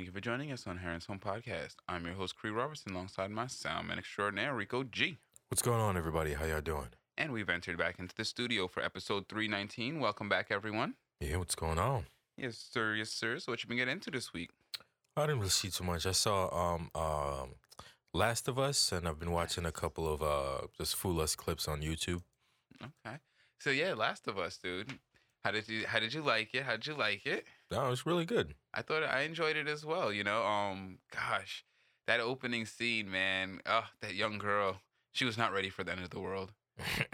thank you for joining us on Heron's Home Podcast. I'm your host, Cree Robertson, alongside my soundman extraordinaire, Rico G. What's going on, everybody? How y'all doing? And we've entered back into the studio for episode 319. Welcome back, everyone. Yeah, what's going on? Yes, sir, yes, sir. So, what you been getting into this week? I didn't really see too much. I saw um um Last of Us, and I've been watching a couple of uh just Fool Us clips on YouTube. Okay. So, yeah, Last of Us, dude. How did you How did you like it? How did you like it? No, it's really good. I thought I enjoyed it as well. You know, um, gosh, that opening scene, man. Oh, that young girl. She was not ready for the end of the world.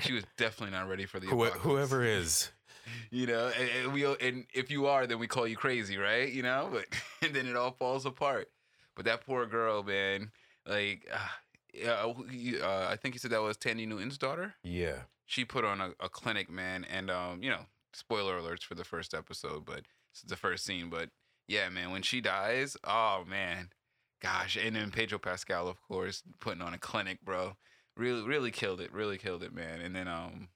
She was definitely not ready for the Who, whoever is, you know and, and we and if you are then we call you crazy right you know but and then it all falls apart but that poor girl man like uh, yeah, uh, i think you said that was thandie newton's daughter yeah, she put on a, a clinic man and um you know spoiler alerts for the first episode but the first scene but yeah man when she dies oh man. Gosh and then pedro pascal of course putting on a clinic bro. Really really killed it really killed it man. And then um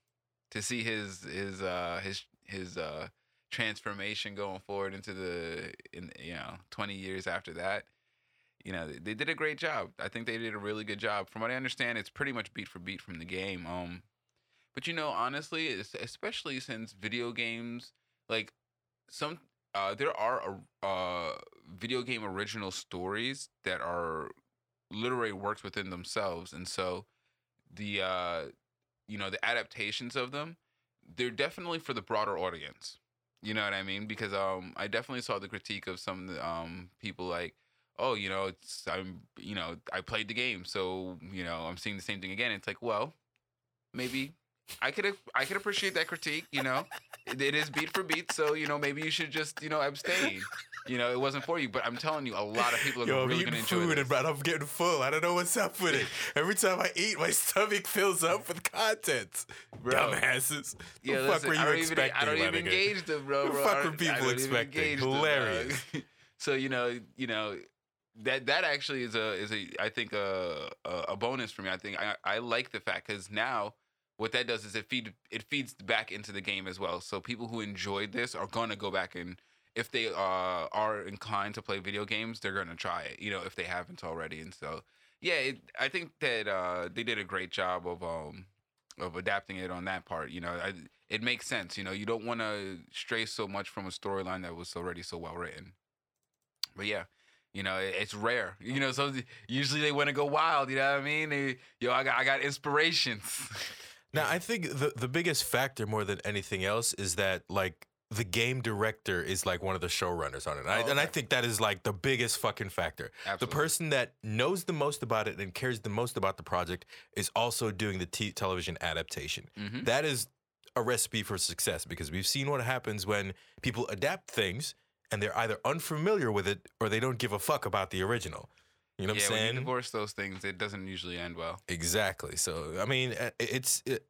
to see his his uh his his uh transformation going forward into the in you know 20 years after that you know they, they did a great job. I think they did a really good job. From what i understand it's pretty much beat for beat from the game um but you know honestly especially since video games like some uh there are uh video game original stories that are literary works within themselves and so the uh you know the adaptations of them they're definitely for the broader audience. You know what i mean? Because um i definitely saw the critique of some um people like oh you know it's i'm you know i played the game so you know i'm seeing the same thing again. It's like well maybe i could i could appreciate that critique you know it, is beat for beat so you know maybe you should just you know abstain you know it wasn't for you but i'm telling you a lot of people are Yo, really eating gonna enjoy food this. and I'm getting full. I don't know what's up with it. Every time I eat, my stomach fills up with content. Bro. Dumbasses. Yeah, the fuck listen, were you don't even. I don't even engage them, bro. The bro. fuck I were people expecting? engage them. Hilarious. so you know, you know, that that actually is a is a I think a a, a bonus for me. I think I I like the fact because now what that does is it feed it feeds back into the game as well. So people who enjoyed this are gonna go back and if they uh, are inclined to play video games, they're gonna try it. You know, if they haven't already, and so yeah, it, I think that uh, they did a great job of um of adapting it on that part. You know, I, it makes sense. You know, you don't want to stray so much from a storyline that was already so well written. But yeah, you know, it's rare. You know, so usually they want to go wild. You know what I mean? They, yo, I got I got inspirations. Now, I think the the biggest factor more than anything else is that like the game director is like one of the showrunners on it, and, I, Oh, and I think that is like the biggest fucking factor. The person that knows the most about it and cares the most about the project is also doing the t- television adaptation. Mhm. That is a recipe for success because we've seen what happens when people adapt things and they're either unfamiliar with it or they don't give a fuck about the original. You know what yeah, I'm when saying? you divorce those things, it doesn't usually end well. Exactly. So I mean, uh, it's it,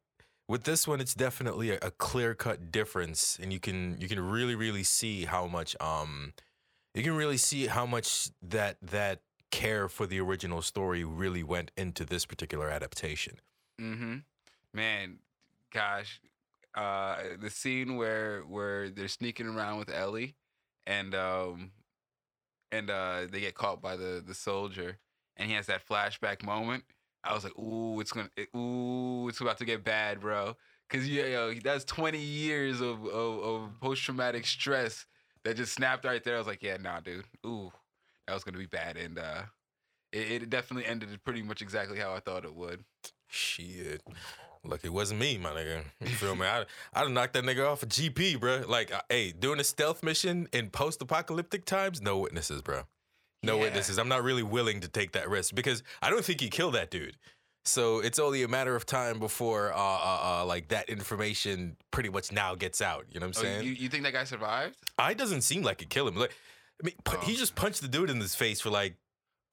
with this one, it's definitely a, a clear cut difference, and you can you can really really see how much um you can really see how much that that care for the original story really went into this particular adaptation. Mm-hmm. Man, gosh, uh, the scene where where they're sneaking around with Ellie, and um, and uh, they get caught by the the soldier, and he has that flashback moment. I was like, ooh, it's gonna, it, ooh, it's about to get bad, bro. Cause yeah, that's twenty years of of, of post traumatic stress that just snapped right there. I was like, yeah, nah, dude, ooh, that was gonna be bad, and uh, it, it definitely ended pretty much exactly how I thought it would. Shit. Look, it wasn't me, my nigga. You feel me? I I'd knock that nigga off a GP, bro. Like, uh, hey, doing a stealth mission in post-apocalyptic times, no witnesses, bro. No Yeah. witnesses. I'm not really willing to take that risk because I don't think he killed that dude. So it's only a matter of time before, uh, uh, uh, like that information pretty much now gets out. You know what I'm Oh, saying? you, you think that guy survived? I doesn't seem like it killed him. Like, I mean, pu- he Oh. just punched the dude in his face for like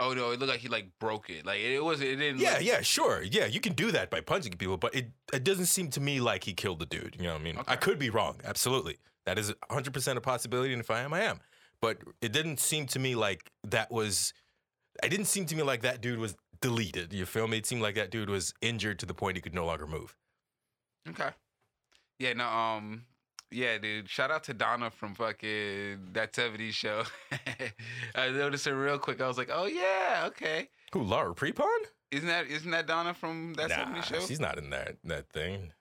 Oh no, it looked like he like broke it. Like it was. It didn't. Yeah, look- yeah, sure. Yeah, you can do that by punching people, but it it doesn't seem to me like he killed the dude. You know what I mean? I could be wrong. Absolutely. That is 100% a possibility and if I am, I am. But it didn't seem to me like that was it didn't seem to me like that dude was deleted. You feel me? It seemed like that dude was injured to the point he could no longer move. Okay. Yeah. No. Um. Yeah, dude. Shout out to Donna from fucking that '70s show. I noticed her real quick. I was like, oh yeah, okay. Who, Laura Prepon? Isn't that isn't that Donna from that '70s show? she's not in that that thing.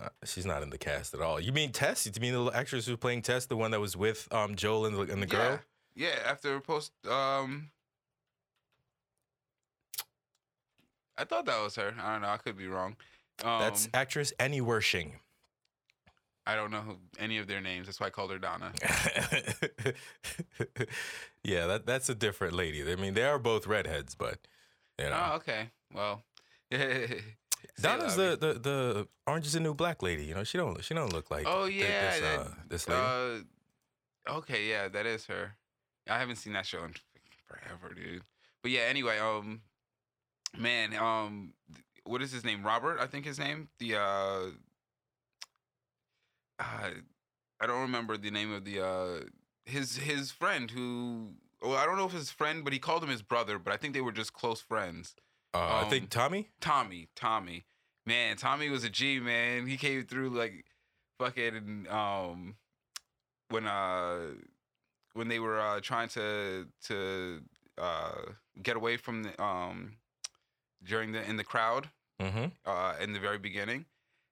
Uh, she's not in the cast at all. You mean Tess? You mean the actress who's playing Tess, the one that was with um Joel and the, and the girl? Yeah. Yeah. After post. Um. I thought that was her. I don't know. I could be wrong. Um, That's actress Annie Wersching. I don't know any of their names. That's why I called her Donna. yeah, that that's a different lady. I mean, they are both redheads, but you know, Oh, okay. Well, Donna's the, the the Orange is the New Black lady. You know, she don't she don't look like Oh yeah, this, that- uh, this lady. Uh, okay, yeah, that is her. I haven't seen that show in forever, dude. But yeah, anyway, um, man, um, what is his name? Robert, I think his name. The uh, uh I don't remember the name of the uh his his friend who. Well, I don't know if his friend, but he called him his brother. But I think they were just close friends. uh, I um, think Tommy. Tommy, Tommy, man, Tommy was a G man. He came through like fucking um when uh when they were uh trying to to uh get away from the um during the in the crowd Mm-hmm. uh in the very beginning.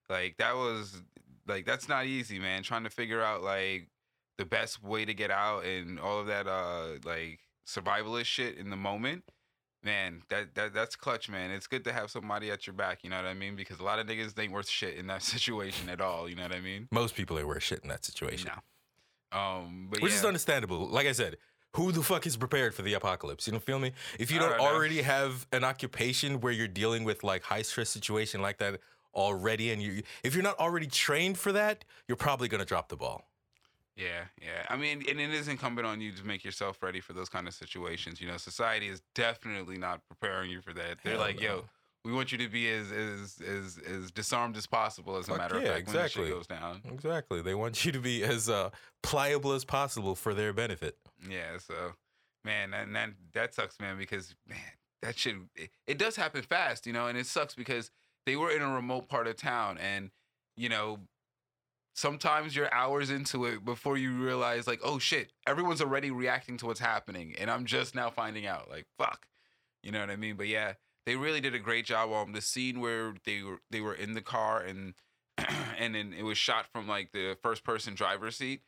Like that was like that's not easy, man. Trying to figure out like the best way to get out and all of that uh like survivalist shit in the moment. Man, that that that's clutch, man. It's good to have somebody at your back, you know what I mean? Because a lot of niggas ain't worth shit in that situation at all, you know what I mean? Most people ain't worth shit in that situation, No. Um but which yeah. is understandable. Like I said. Who the fuck is prepared for the apocalypse? You don't feel me? If you don't don't already have an occupation where you're dealing with like high stress situation like that already, and you if you're not already trained for that, you're probably gonna drop the ball. Yeah, yeah. I mean, and it is incumbent on you to make yourself ready for those kind of situations. You know, society is definitely not preparing you for that. They're Hell like, no. yo, we want you to be as as as as disarmed as possible. As a Fuck matter yeah, of fact, exactly. when the exactly. shit goes down. Exactly. They want you to be as uh, pliable as possible for their benefit. Yeah. So, man, and that that sucks, man, because man, that shit it, it does happen fast, you know, and it sucks because they were in a remote part of town, and you know. Sometimes you're hours into it before you realize, like, oh shit, everyone's already reacting to what's happening, and I'm just now finding out. Like, fuck, you know what I mean? But yeah, they really did a great job on the scene where they were they were in the car and and then it was shot from like the first person driver's seat.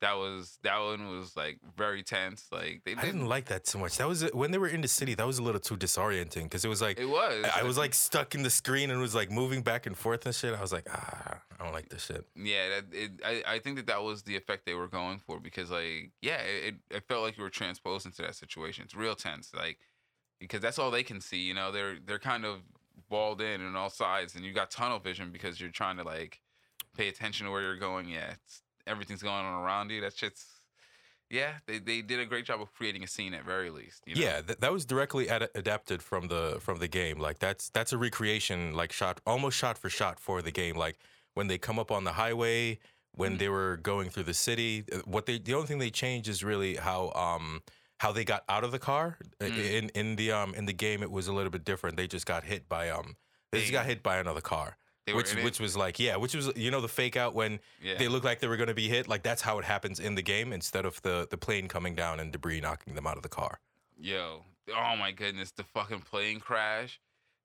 That was that one was like very tense. Like they didn't. didn't like that so much. That was when they were in the city. That was a little too disorienting because it was like It was. I, I was like stuck in the screen and was like moving back and forth and shit. I was like, ah, I don't like this shit. Yeah, that, it, I I think that that was the effect they were going for because like yeah, it it felt like you were transposed into that situation. It's real tense, like because that's all they can see. You know, they're they're kind of walled in on all sides, and you got tunnel vision because you're trying to like pay attention to where you're going. Yeah, it's, everything's going on around you. That shit's yeah. They they did a great job of creating a scene at very least. You know? Yeah, th- that was directly ad- adapted from the from the game. Like that's that's a recreation, like shot almost shot for shot for the game. Like when they come up on the highway, when Mhm. they were going through the city, uh, what they the only thing they changed is really how um how they got out of the car. I- Mm. In in the um in the game, it was a little bit different. They just got hit by um they just got hit by another car. They which which was like yeah, which was you know the fake out when yeah. they look like they were gonna be hit. Like that's how it happens in the game instead of the the plane coming down and debris knocking them out of the car. Yo, oh my goodness, the fucking plane crash.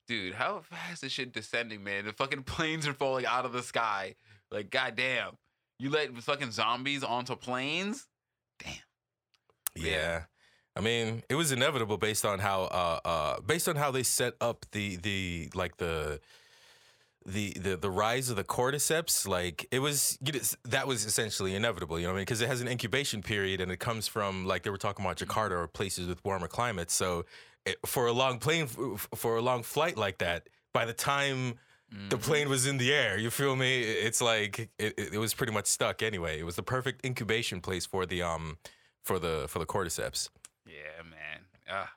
Dude, how fast is shit descending, man? The fucking planes are falling out of the sky. Like, goddamn. You let fucking zombies onto planes? Damn. Yeah. Yeah. I mean, it was inevitable based on how uh uh based on how they set up the the like the the the, the rise of the cordyceps like it was you know, that was essentially inevitable you know what I mean because it has an incubation period and it comes from like they were talking about Jakarta or places with warmer climates so it, for a long plane for a long flight like that by the time the Mhm. plane was in the air. You feel me? It's like it, it, it was pretty much stuck anyway. It was the perfect incubation place for the um for the for the cordyceps. Yeah, man. Ah.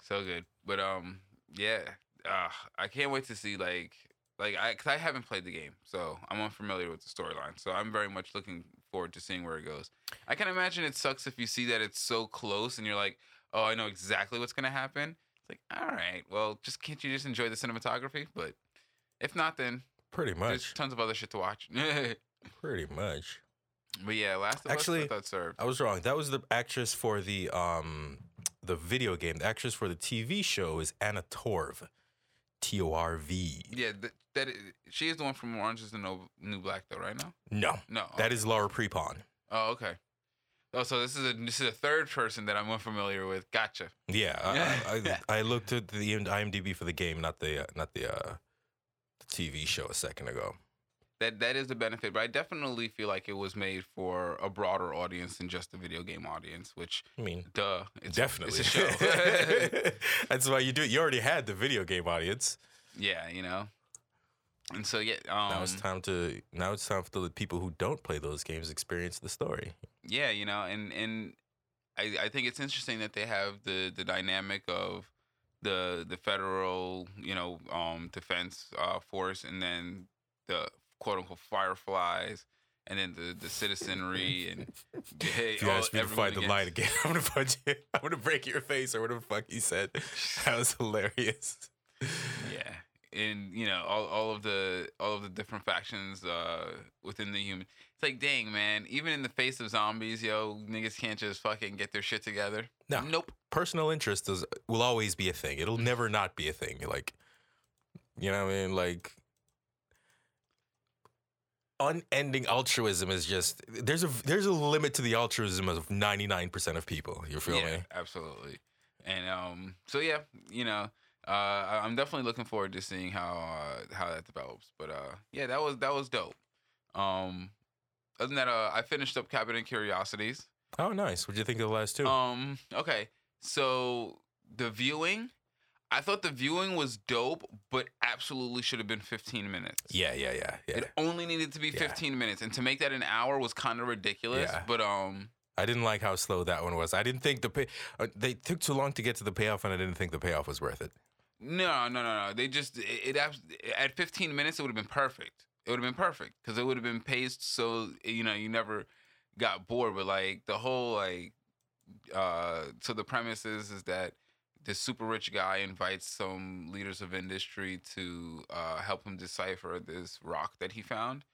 so good. But um, yeah, uh, I can't wait to see like like I cause I haven't played the game, so I'm unfamiliar with the storyline. So I'm very much looking forward to seeing where it goes. I can imagine it sucks if you see that it's so close and you're like, oh, I know exactly what's gonna happen. It's like, all right, well, just can't you just enjoy the cinematography? But if not, then Pretty much there's tons of other shit to watch. Pretty much. but yeah, Last of Actually- Us, I. I was wrong. That was the actress for the um the video game. The actress for the TV show is Anna Torv. T O R V. Yeah, that, that i- she is the one from Orange is the No- New Black, though, right now. No. No, That is Laura Prepon. Oh, okay. Oh, so this is a this is a third person that I'm unfamiliar with. Gotcha. Yeah, I, I, I looked at the IMDb for the game, not the uh, not the uh, the TV show a second ago. That that is the benefit, but I definitely feel like it was made for a broader audience than just the video game audience. Which, I mean, duh, it's definitely. it's a show. That's why you do it. You already had the video game audience. yeah, you know. And so yeah, um, now it's time to now it's time for the people who don't play those games experience the story. yeah, you know, and and I I think it's interesting that they have the the dynamic of the the federal you know um defense uh force and then the quote unquote fireflies and then the the citizenry and hey, If you all- ask me to fight the against- light again, I'm gonna punch you. I'm gonna break your face or whatever the fuck he said. That was hilarious. yeah and you know all, all of the all of the different factions uh within the human it's like dang man even in the face of zombies yo niggas can't just fucking get their shit together No. nope Personal interest is will always be a thing. It'll never not be a thing. Like, you know what I mean? Like, unending altruism is just there's a there's a limit to the altruism of 99% of people. You feel yeah me? absolutely and um so yeah you know uh i'm definitely looking forward to seeing how uh how that develops but uh yeah that was that was dope um other than that uh i finished up cabinet curiosities Oh, nice. What'd you think of the last two? Um. Okay. So the viewing, I thought the viewing was dope, but absolutely should have been 15 minutes. yeah, yeah, yeah, yeah. It only needed to be Yeah. 15 minutes, and to make that an hour was kind of ridiculous. Yeah. But um, I didn't like how slow that one was. I didn't think the pay. Uh, they took too long to get to the payoff, and I didn't think the payoff was worth it. no, no, no, no. They just it, it at 15 minutes it would have been perfect. It would have been perfect because it would have been paced so you know you never got bored. But like the whole like uh, so the premise is is that this super rich guy invites some leaders of industry to uh, help him decipher this rock that he found,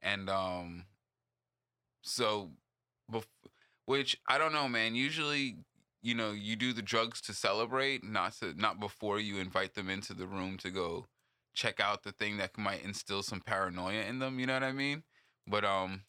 and um, so, bef- which I don't know, man. Usually, you know, you do the drugs to celebrate, not to not before you invite them into the room to go check out the thing that might instill some paranoia in them. You know what I mean? But um,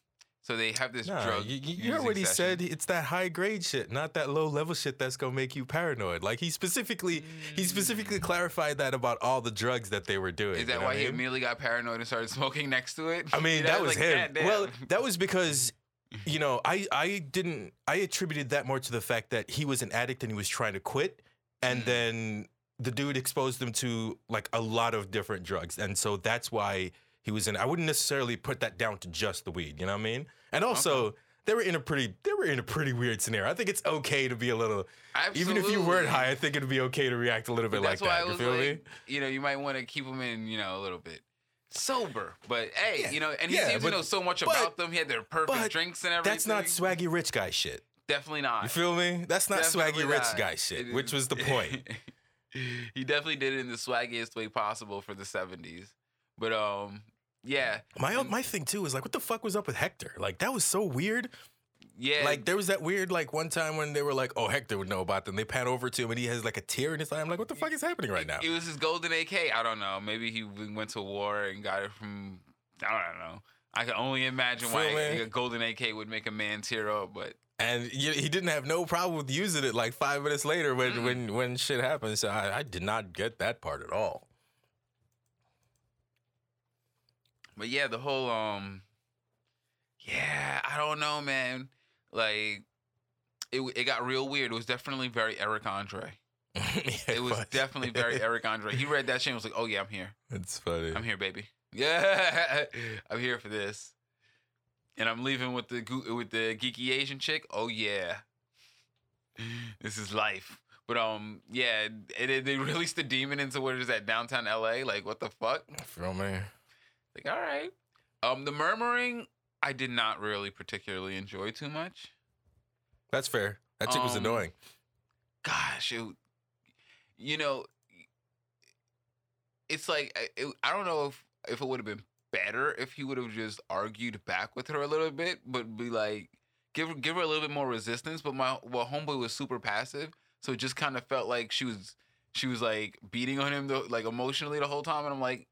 so they have this Nah, drug. you, you heard what he session. said. It's that high grade shit, not that low level shit that's gonna make you paranoid. Like he specifically, he specifically clarified that about all the drugs that they were doing. Is you that know why he mean? immediately got paranoid and started smoking next to it? I mean, You know, that was like, him. "God Well, that was because, you know, I I didn't I attributed that more to the fact that he was an addict and he was trying to quit, and Mm. then the dude exposed them to like a lot of different drugs, and so that's why he was in. I wouldn't necessarily put that down to just the weed. You know what I mean? And also. They were in a pretty, they were in a pretty weird scenario. I think it's okay to be a little, even if you weren't high. I think it'd be okay to react a little bit like that. You feel me? you know, you might want to keep them in, you know, a little bit sober. But hey, Yeah. you know, and he Yeah, seems but- to know so much but- about them. He had their perfect drinks and everything. That's not swaggy rich guy shit. Definitely not. You feel me? That's not Definitely swaggy rich guy shit, which was the point. he definitely did it in the swaggiest way possible for the '70s. But um, yeah, My And- my thing too is like, what the fuck was up with Hector? Like that was so weird. yeah, Like there was that weird like one time when they were like, oh Hector would know about them. They pan over to him and he has like a tear in his eye. I'm like, what the fuck is happening right now? It was his golden AK. I don't know. Maybe he went to war and got it from. I don't know. I can only imagine why a golden AK would make a man tear up. But And he he didn't have no problem with using it like five minutes later when Mm. when when shit happened. So I, I did not get that part at all. But yeah, the whole um, yeah, I don't know, man. Like, it it got real weird. It was definitely very Eric Andre. It was definitely very Eric Andre. He read that shit and was like, "Oh yeah, I'm here. It's funny. I'm here, baby. Yeah, I'm here for this." And I'm leaving with the with the geeky Asian chick. Oh yeah, this is life. But um, yeah, it, it, they released the demon into what is that downtown LA? Like, what the fuck? Feel me? Like, all right. Um, the murmuring, I did not really particularly enjoy too much. That's fair. That chick was Um, annoying. Gosh, it, you know, it's like I- it, I don't know if if it would have been better if he would have just argued back with her a little bit, but be like give her give her a little bit more resistance. But my well, homeboy was super passive, so it just kind of felt like she was she was like beating on him the, like emotionally the whole time, and I'm like,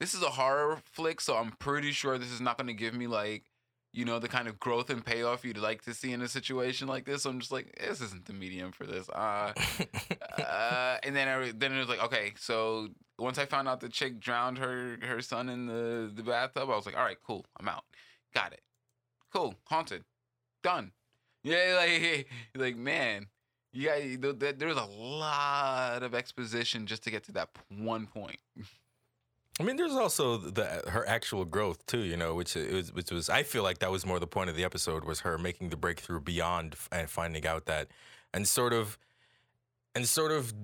this is a horror flick, so I'm pretty sure this is not going to give me like. You know the kind of growth and payoff you'd like to see in a situation like this. So I'm just like, this isn't the medium for this. Uh, uh, and then I, then it was like, okay, so once I found out the chick drowned her her son in the the bathtub, I was like, all right, cool, I'm out. Got it. Cool, haunted, done. Yeah, like like man, you got th- th- there was a lot of exposition just to get to that one point. I mean, there's also the her actual growth too, you know, which was, which was I feel like that was more the point of the episode was her making the breakthrough beyond and finding out that, and sort of, and sort of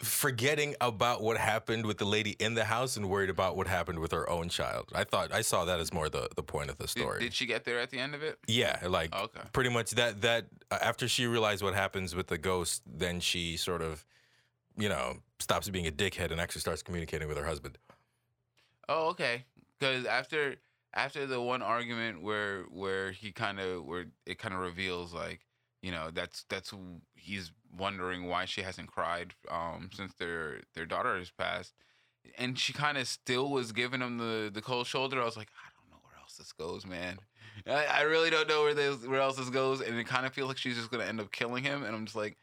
forgetting about what happened with the lady in the house and worried about what happened with her own child. I thought I saw that as more the the point of the Did, story. did she get there at the end of it? yeah, like Okay. pretty much that that uh, after she realized what happens with the ghost, then she sort of, you know, stops being a dickhead and actually starts communicating with her husband. Oh, okay. Because after after the one argument where where he kind of where it kind of reveals like you know that's that's he's wondering why she hasn't cried um since their their daughter has passed, and she kind of still was giving him the the cold shoulder. I was like, I don't know where else this goes, man. I, I really don't know where this where else this goes, and it kind of feels like she's just gonna end up killing him, and I'm just like,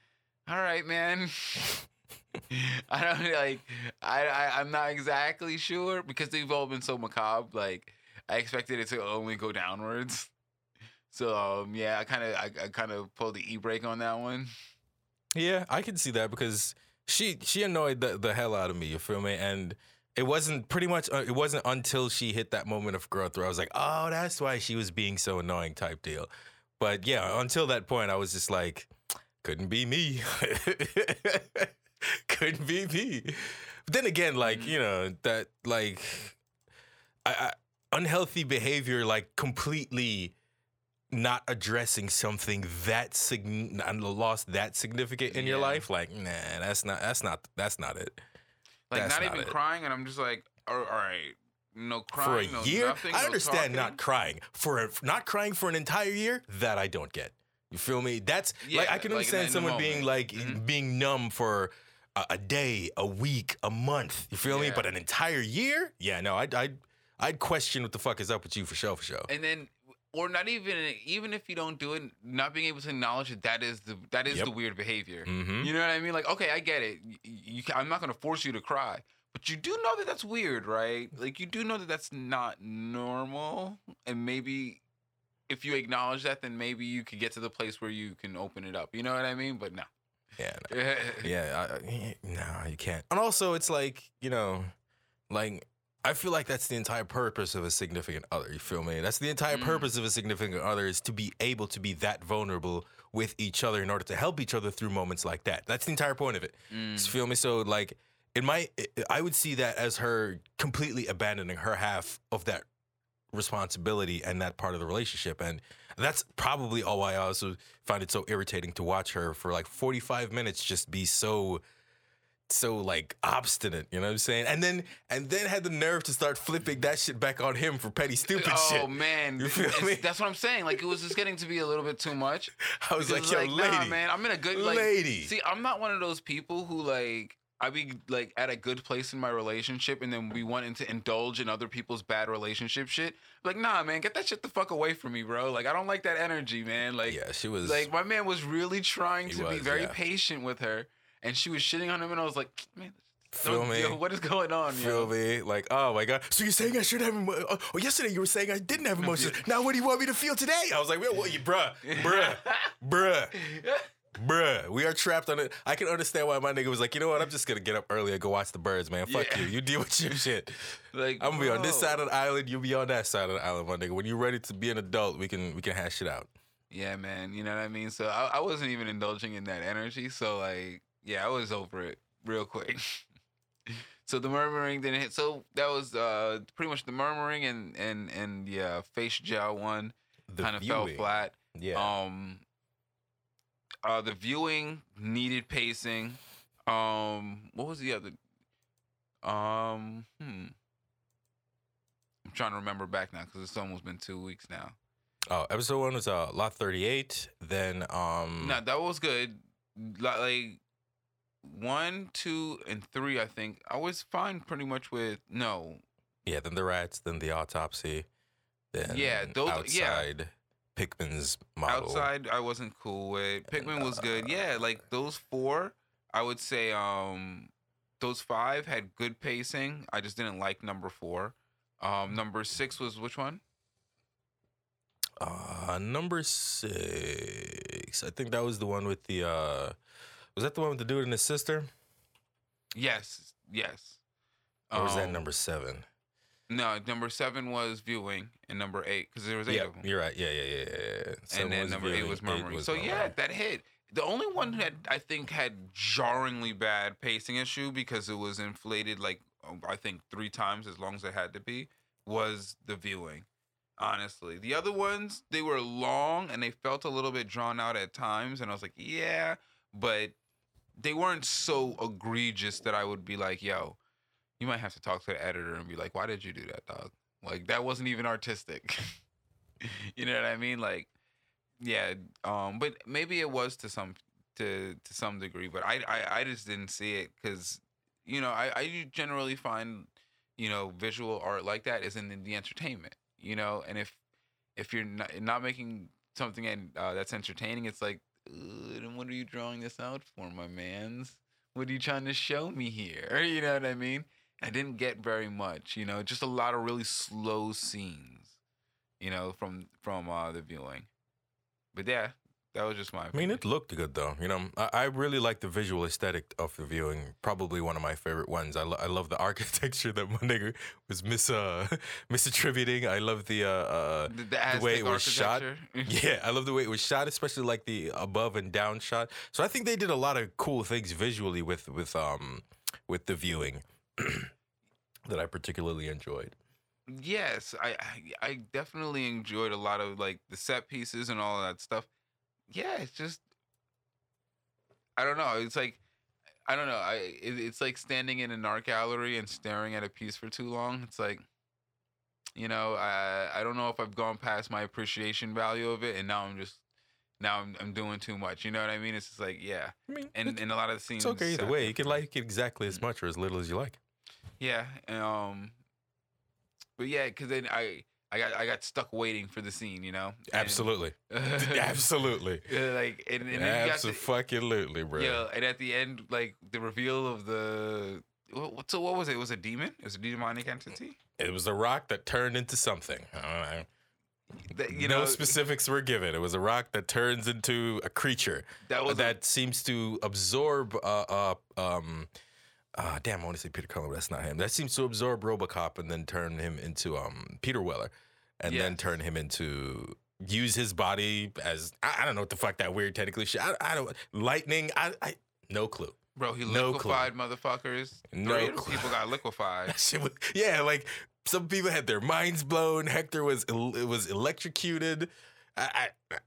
all right, man. I don't like. I, I I'm not exactly sure because they've all been so macabre. Like I expected it to only go downwards. So um yeah, I kind of I, I kind of pulled the e brake on that one. Yeah, I can see that because she she annoyed the, the hell out of me. You feel me? And it wasn't pretty much. Uh, it wasn't until she hit that moment of growth where I was like, oh, that's why she was being so annoying, type deal. But yeah, until that point, I was just like, couldn't be me. couldn't be me. But then again, like you know that like I, I, unhealthy behavior, like completely not addressing something that sign lost that significant in your life, like nah, that's not that's not that's not it. Like That's not, not even it. crying, and I'm just like, all all right, no crying For a no year, nothing, I no understand not crying for a, not crying for an entire year. That I don't get. You feel me? That's like Yeah, I can like in the- understand the someone being like Mhm. being numb for a, a day, a week, a month. You feel me? But an entire year? Yeah, no, I'd I'd, I'd question what the fuck is up with you for sure, for sure. and then or not even even if you don't do it, not being able to acknowledge that that is the that is Yep. the weird behavior. Mm-hmm. You know what I mean? Like, okay, I get it. You, you, I'm not gonna force you to cry, but you do know that that's weird, right? Like, you do know that that's not normal, and maybe if you acknowledge that, then maybe you could get to the place where you can open it up. You know what I mean? But no. Yeah, no. yeah, I, no, you can't. And also, it's like you know, like I feel like that's the entire purpose of a significant other. You feel me? That's the entire Mm. purpose of a significant other is to be able to be that vulnerable with each other in order to help each other through moments like that. That's the entire point of it. Mm. You feel me? So like, it might. I would see that as her completely abandoning her half of that responsibility and that part of the relationship and that's probably all why I also find it so irritating to watch her for like 45 minutes just be so so like obstinate, you know what I'm saying? And then and then had the nerve to start flipping that shit back on him for petty stupid oh shit. Oh man, You feel It's- me? that's what I'm saying. Like, it was just getting to be a little bit too much. I was like, yo, nah, lady, man, I'm in a good like, lady. See, I'm not one of those people who like I be like at a good place in my relationship, and then we wanting to indulge in other people's bad relationship shit. Like, nah, man, get that shit the fuck away from me, bro. Like, I don't like that energy, man. Like, yeah, she was like my man was really trying to be very yeah. patient with her, and she was shitting on him, and I was like, man, feel me? yo, what is going on, Feel yo? me? Like, oh my god. So you're saying I should have emo- oh, oh, yesterday you were saying I didn't have emotions. Now what do you want me to feel today? I was like, well, what you bruh, bruh, bruh. Bruh, we are trapped on it. I can understand why my nigga was like, you know what? I'm just gonna get up early and go watch the birds, man. Fuck Yeah. you. You deal with your shit. like, I'm gonna be on this side of the island. You'll be on that side of the island, my nigga. When you're ready to be an adult, we can we can hash it out. Yeah, man. You know what I mean? So I, I wasn't even indulging in that energy. So like, yeah, I was over it real quick. so the murmuring didn't hit. So that was uh pretty much the murmuring and and and yeah, face gel one kind of fell flat. Yeah. Um, uh, the viewing needed pacing. Um, what was the other? Um, hmm. I'm trying to remember back now because it's almost been two weeks now. oh, episode one was uh, lot thirty-eight. Then um, No, that was good. Like one, two, and three. I think I was fine pretty much with no. yeah, then the rats, then the autopsy, then Yeah, those- yeah. Pickman's model. Outside, I wasn't cool with. Pickman was good. Yeah, like those four, I would say. Um, those five had good pacing. I just didn't like number four. Um, number six was which one? Uh, number six. I think that was the one with the. uh Was that the one with the dude and his sister? Yes, yes. Or was that Um, number seven? No, number seven was viewing, and number eight because there was eight Yeah, of them. you're right. Yeah, yeah, yeah, yeah. Seven and then number eight was murmuring. was so yeah, that hit. The only one that I think had jarringly bad pacing issue because it was inflated like um, I think three times as long as it had to be was the viewing. Honestly, the other ones they were long and they felt a little bit drawn out at times, and I was like, yeah, but they weren't so egregious that I would be like, yo, you might have to talk to the editor and be like, why did you do that, dog? Like that wasn't even artistic. you know what I mean? Like, yeah. Um, but maybe it was to some to to some degree, but I I, I just didn't see it because you know I I generally find you know visual art like that is in the entertainment. You know, and if if you're not not making something uh, that's entertaining, it's like, "Ugh, then what are you drawing this out for, my man's? What are you trying to show me here? You know what I mean? I didn't get very much, you know, just a lot of really slow scenes, you know, from from uh, the viewing. But yeah, that was just my. I mean, it looked good though. You know, I, I really like the visual aesthetic of the viewing. Probably one of my favorite ones. I, lo- I love the architecture that my nigga was mis uh, misattributing. I love the uh, uh the, the, the way it was shot. yeah, I love the way it was shot, especially like the above and down shot. So I think they did a lot of cool things visually with with um with the viewing that I particularly enjoyed. yes, I, I I definitely enjoyed a lot of like the set pieces and all that stuff. Yeah, it's just I don't know. It's like I don't know. I it, it's like standing in an art gallery and staring at a piece for too long. It's like you know, I I don't know if I've gone past my appreciation value of it, and now I'm just now I'm, I'm doing too much. You know what I mean? It's just like yeah, I mean, and and a lot of the scenes. it's okay either set way. You can like it exactly as mm. much or as little as you like. Yeah, um, but yeah, because then I I got I got stuck waiting for the scene, you know. And- Absolutely, absolutely, like and, and then you got to, absolutely, bro. yeah, and at the end, like the reveal of the. what- So what was it? It was a demon? It was a demonic entity. It was a rock that turned into something. I don't know. That, you no know, specifics were given. It was a rock that turns into a creature that was that seems to absorb. Uh, uh, um, uh, damn, I want to say Peter Cullen, but that's not him. That seems to absorb RoboCop and then turn him into um Peter Weller, and then turn him into use his body as I, I don't know what the fuck that weird technically shit. I, I don't lightning. I, I no clue. bro. He no clue. liquefied motherfuckers. No clue. people got liquefied. Was, yeah, like some people had their minds blown. Hector was it was electrocuted. I, I,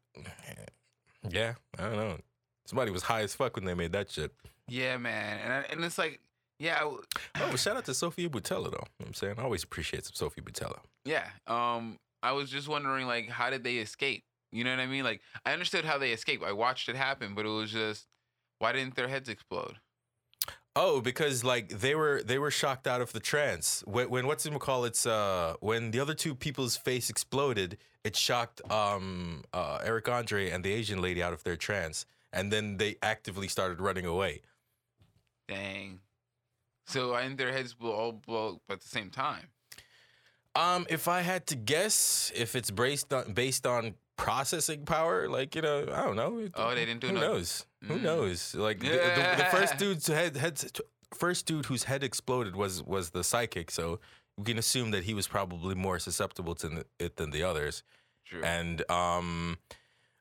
yeah, I don't know. Somebody was high as fuck when they made that shit. yeah, man, and I, and it's like yeah, w- Oh, shout out to Sofia Boutella though. You know what I'm saying I always appreciate some Sofia Boutella. Yeah. Um, I was just wondering, like, how did they escape? You know what I mean? Like, I understood how they escaped. I watched it happen, but it was just, why didn't their heads explode? Oh, because like they were they were shocked out of the trance when when what's it call it's uh when the other two people's face exploded, it shocked um uh Eric Andre and the Asian lady out of their trance, and then they actively started running away. Dang. So why didn't their heads will all blow up at the same time? Um, if I had to guess, if it's based on based on processing power, like you know, I don't know. Oh, they didn't do Who no- knows? Who Mm. knows? Like the, the, the first dude's head, head, first dude whose head exploded was was the psychic. So we can assume that he was probably more susceptible to it than the others. True. And um,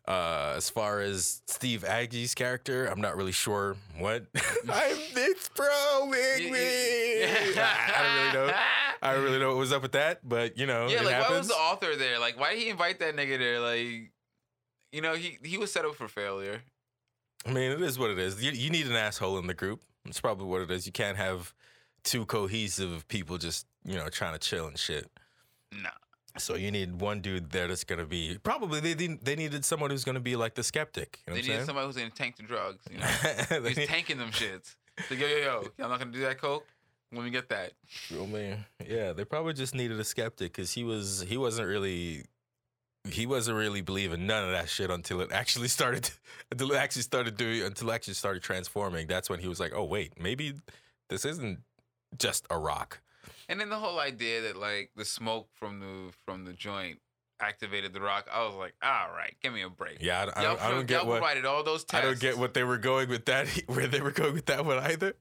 Uh, as far as Steve Agee's character, I'm not really sure what. I'm this pro, me. I, I don't really know. I don't really know what was up with that, but you know, Yeah, it like happens. why was the author there? Like, why did he invite that nigga there? Like, you know, he he was set up for failure. I mean, it is what it is. You, you need an asshole in the group. It's probably what it is. You can't have two cohesive people just you know trying to chill and shit. Nah. So you need one dude there that's gonna be probably they they needed someone who's gonna be like the skeptic. You know They needed somebody who's gonna tank the drugs. You know, he's need- tanking them shits. Yo, yo, yo, I'm not gonna do that coke. Let me get that. I mean, yeah, they probably just needed a skeptic because he was he wasn't really he wasn't really believing none of that shit until it actually started until it actually started doing until it actually started transforming. That's when he was like, oh wait, maybe this isn't just a rock. And then the whole idea that like the smoke from the from the joint activated the rock. I was like, all right, give me a break. Yeah, I, don't- I y'all, I don't y'all get what provided all those tests. I don't get what they were going with that where they were going with that one either.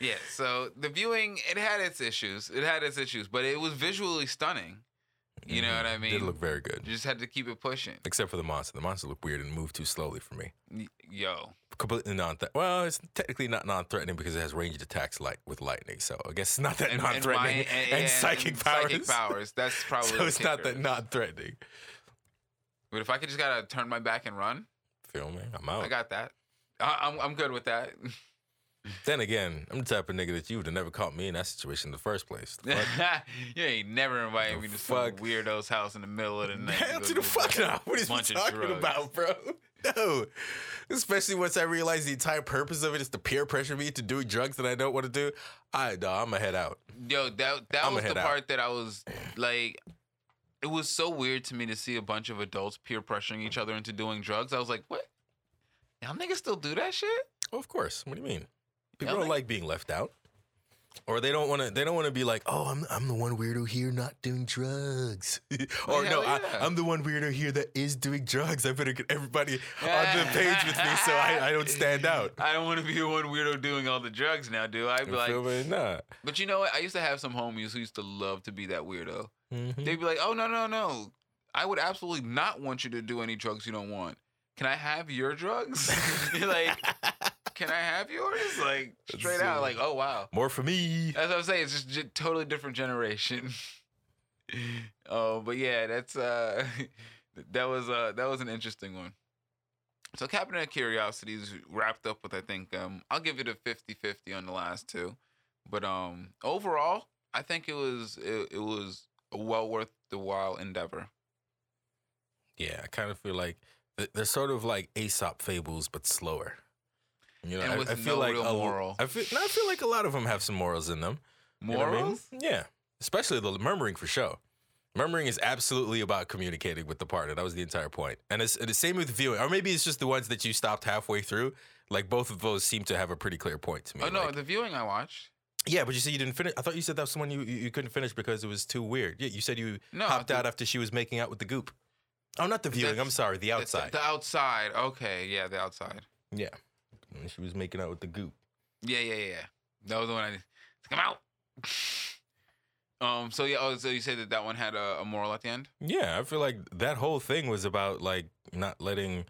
Yeah, so the viewing it had its issues. It had its issues, but it was visually stunning. You know mm-hmm. what I mean? Did look very good, You just had to keep it pushing. except for the monster. The monster looked weird and moved too slowly for me. Y- Yo, completely non well it's technically not non-threatening because it has ranged attacks light with lightning so i guess it's not that non-threatening and, and, my- and- psychic and powers Psychic powers. That's probably. so it's not that kicker. non-threatening But if I could just gotta turn my back and run, feel me i'm out I got that. I, I'm I'm good with that. then again i'm the type of nigga that you would have never caught me in that situation in the first place The you ain't never invited The me to some fuck? weirdo's house in the middle of the night. Hell to the fuck no what is bunch talking drugs. about bro no especially once i realized the entire purpose of it is to peer pressure me to do drugs that i don't want to do i nah, i'm gonna head out Yo, that that I'ma was the head out. part that I was like, it was so weird to me to see a bunch of adults peer pressuring each other into doing drugs. I was like, what? Y'all niggas still do that shit? Well, of course. What do you mean? People don't like- being left out, or they don't want to. They don't want to be like, "Oh, I'm I'm the one weirdo here not doing drugs," or Hell no, I, yeah. I'm the one weirdo here that is doing drugs. I better get everybody on the page with me so I, I don't stand out. I don't want to be the one weirdo doing all the drugs now, do I? I'd be You like, feel me? Nah. but you know what? I used to have some homies who used to love to be that weirdo. Mhm. They'd be like, oh no no no, I would absolutely not want you to do any drugs you don't want. Can I have your drugs? You're like, can I have yours? Like straight out, like, oh wow. More for me. That's what I'm saying. It's just totally different generation. Oh, but yeah, that's uh, that was uh, that was an interesting one. So Cabinet of Curiosities wrapped up with I think um, I'll give it a 50-50 on the last two, but um, overall I think it was it, it was a well worth the while endeavor. Yeah, I kind of feel like they're sort of like Aesop fables, but slower. You know, And I, with I feel no like real a moral. I feel, no, I feel like a lot of them have some morals in them. You know I mean? Morals? Yeah. Especially the murmuring for sure. Murmuring is absolutely about communicating with the partner. That was the entire point. And it's and the same with viewing. Or maybe it's just the ones that you stopped halfway through. Like both of those seem to have a pretty clear point to me. Oh no, Like- the viewing I watched. yeah, but you said you didn't finish. I thought you said that was someone you, you couldn't finish because it was too weird. Yeah, you said you No, hopped the- out after she was making out with the goop. Oh, not the viewing. I'm sorry, the The- outside. The, outside. Okay, yeah, the outside. yeah, when she was making out with the goop. Yeah, yeah, yeah. That was the one I come out. um. So yeah. Oh, so you said that that one had a, a moral at the end. Yeah, I feel like that whole thing was about like not letting.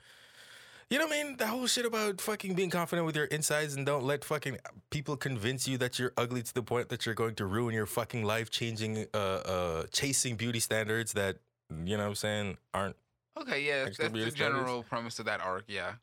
You know what I mean? The whole shit about fucking being confident with your insides and don't let fucking people convince you that you're ugly to the point that you're going to ruin your fucking life, changing, uh, uh, chasing beauty standards that you know what I'm saying aren't. Okay, yeah, that's, that's the beauty standards? general premise of that arc. Yeah,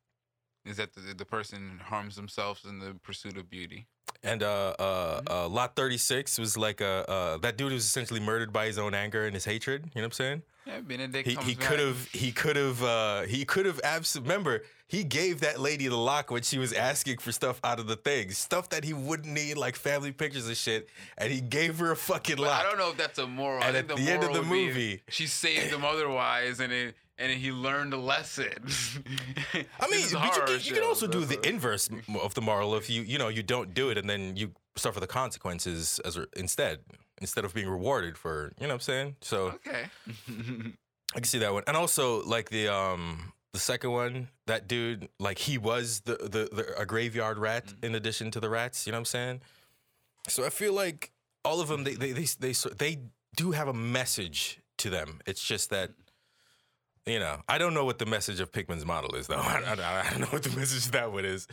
is that the, the person harms themselves in the pursuit of beauty. And uh, uh, Mm-hmm. uh, Lot 36 was like a uh, that dude was essentially murdered by his own anger and his hatred. You know what I'm saying? Yeah, Benedict He he could have he could have uh, he could have abs- remember he gave that lady the lock when she was asking for stuff out of the thing stuff that he wouldn't need like family pictures and shit and he gave her a fucking But lock. I don't know if that's a moral. And at the, the end of the movie- she saved him otherwise, and it and he learned a lesson. I mean, but you can, you can also do the inverse of the moral if you you know you don't do it and then you suffer the consequences as instead instead of being rewarded for you know what I'm saying. So okay. I can see that one, and also like the um the second one, that dude like he was the the, the a graveyard rat Mm-hmm. in addition to the rats. You know what I'm saying? So I feel like all of them they they they they, so- they do have a message to them. It's just that you know, I don't know what the message of Pickman's model is though. I, I, I don't know what the message of that one is.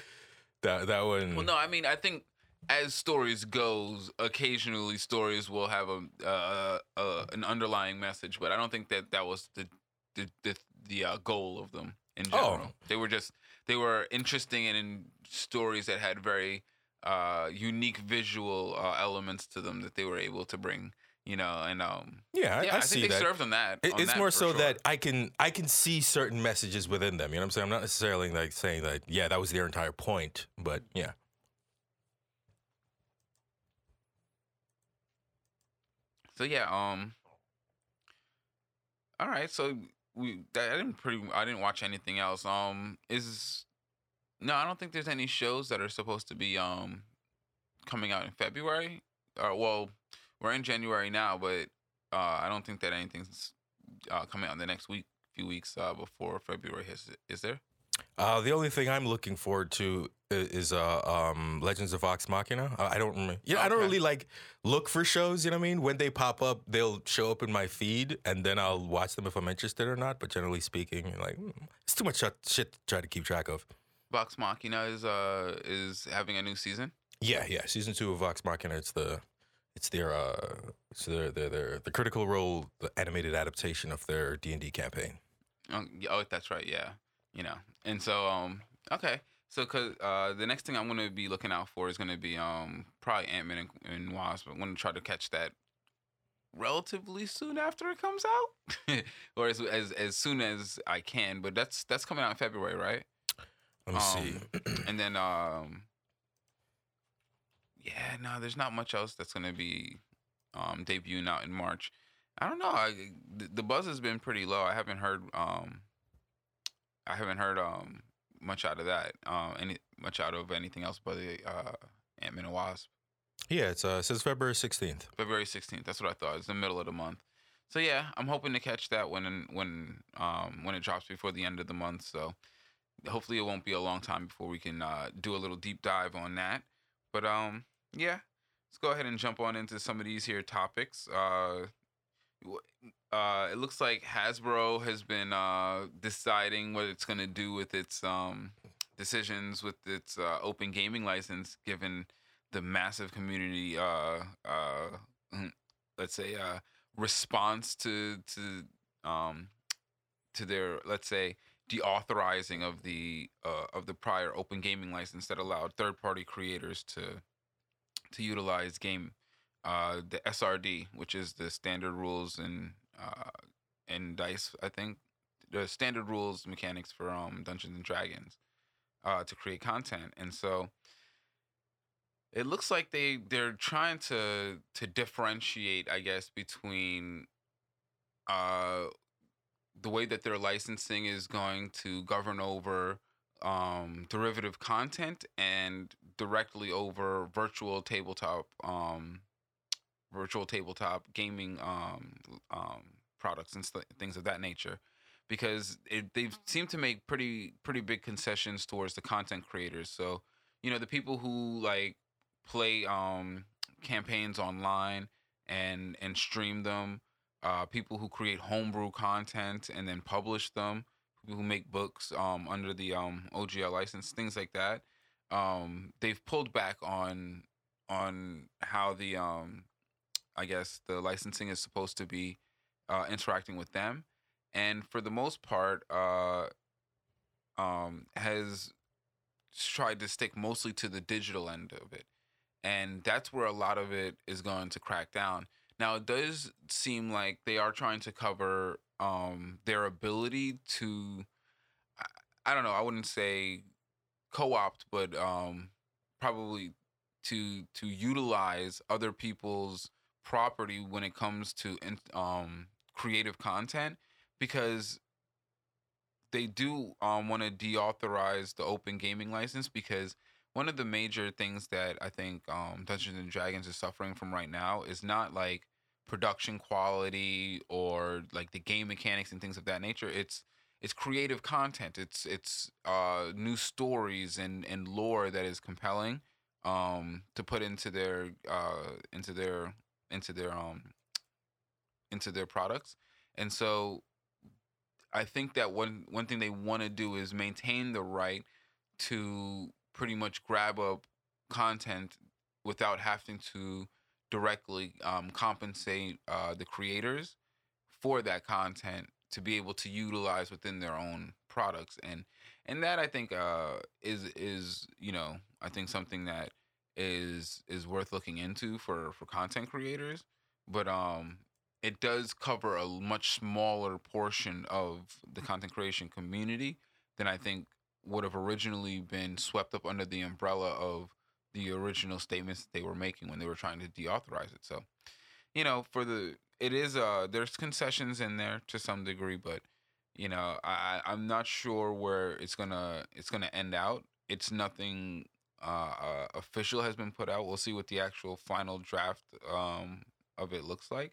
That that one. Well, no, I mean, I think as stories goes, occasionally stories will have a uh, uh, an underlying message, but I don't think that that was the the the, the uh, goal of them in general. Oh. They were just they were interesting and in stories that had very uh, unique visual uh, elements to them that they were able to bring. You know, and um, yeah, I, yeah, I, I, see think they that. served on that. It- on it's that more so sure. that I can I can see certain messages within them. You know what I'm saying? I'm not necessarily like saying that yeah that was their entire point, but yeah. So yeah, um All right, so we I didn't pretty I didn't watch anything else. Um is No, I don't think there's any shows that are supposed to be um coming out in February. Uh well, we're in January now, but uh I don't think that anything's uh coming out in the next week few weeks uh before February hits. Is there? Uh, the only thing I'm looking forward to is uh, um, Legends of Vox Machina. I don't remember. Yeah, I don't really like look for shows. You know what I mean? When they pop up, they'll show up in my feed, and then I'll watch them if I'm interested or not. But generally speaking, like mm, it's too much shit- shit to try to keep track of. Vox Machina is uh is having a new season. Yeah, yeah. Season two of Vox Machina. It's the it's their uh it's their their their the critical role the animated adaptation of their D and D campaign. Oh, oh, that's right. Yeah, you know, and so um, okay, so cause uh, the next thing I'm gonna be looking out for is gonna be um, probably Ant Man and, and Wasp. I'm gonna try to catch that relatively soon after it comes out, or as, as as soon as I can. But that's that's coming out in February, right? Let me see. And then um, yeah, no, there's not much else that's gonna be um debuting out in March. I don't know. I, the, the buzz has been pretty low. I haven't heard um, I haven't heard um much out of that. Um, any much out of anything else but the uh Ant Man and Wasp. Yeah, it's uh says February sixteenth. February sixteenth. That's what I thought. It's the middle of the month. So yeah, I'm hoping to catch that when when um when it drops before the end of the month. So hopefully it won't be a long time before we can uh, do a little deep dive on that. But um yeah, let's go ahead and jump on into some of these here topics. Uh, uh, it looks like Hasbro has been uh, deciding what it's gonna do with its um decisions with its uh, open gaming license, given the massive community uh uh let's say uh response to to um to their let's say deauthorizing of the uh, of the prior open gaming license that allowed third party creators to to utilize game uh the SRD which is the standard rules and uh and dice I think. The standard rules mechanics for um Dungeons and Dragons uh to create content. And so it looks like they they're trying to to differentiate i guess between uh the way that their licensing is going to govern over um derivative content and directly over virtual tabletop um virtual tabletop gaming um um products and st- things of that nature. Because it, they seem to make pretty pretty big concessions towards the content creators. So you know the people who like play um campaigns online and and stream them uh people who create homebrew content and then publish them people who make books um under the um OGL license things like that um they've pulled back on on how the um I guess the licensing is supposed to be uh interacting with them and for the most part uh um has tried to stick mostly to the digital end of it and that's where a lot of it is going to crack down. Now it does seem like they are trying to cover um, their ability to, I, I don't know, I wouldn't say co-opt, but um, probably to to utilize other people's property when it comes to um, creative content because they do um, want to deauthorize the open gaming license because one of the major things that I think um, Dungeons and Dragons is suffering from right now is not like production quality or like the game mechanics and things of that nature. It's it's creative content. It's it's uh, new stories and, and lore that is compelling um, to put into their uh, into their into their um into their products. And so I think that one one thing they want to do is maintain the right to pretty much grab up content without having to directly um, compensate uh, the creators for that content to be able to utilize within their own products and and that I think uh, is is you know I think something that is is worth looking into for for content creators but um it does cover a much smaller portion of the content creation community than I think would have originally been swept up under the umbrella of the original statements they were making when they were trying to deauthorize it. So, you know, for the it is uh there's concessions in there to some degree, but you know, I I'm not sure where it's gonna it's gonna end out. It's nothing uh, uh official has been put out. We'll see what the actual final draft um of it looks like.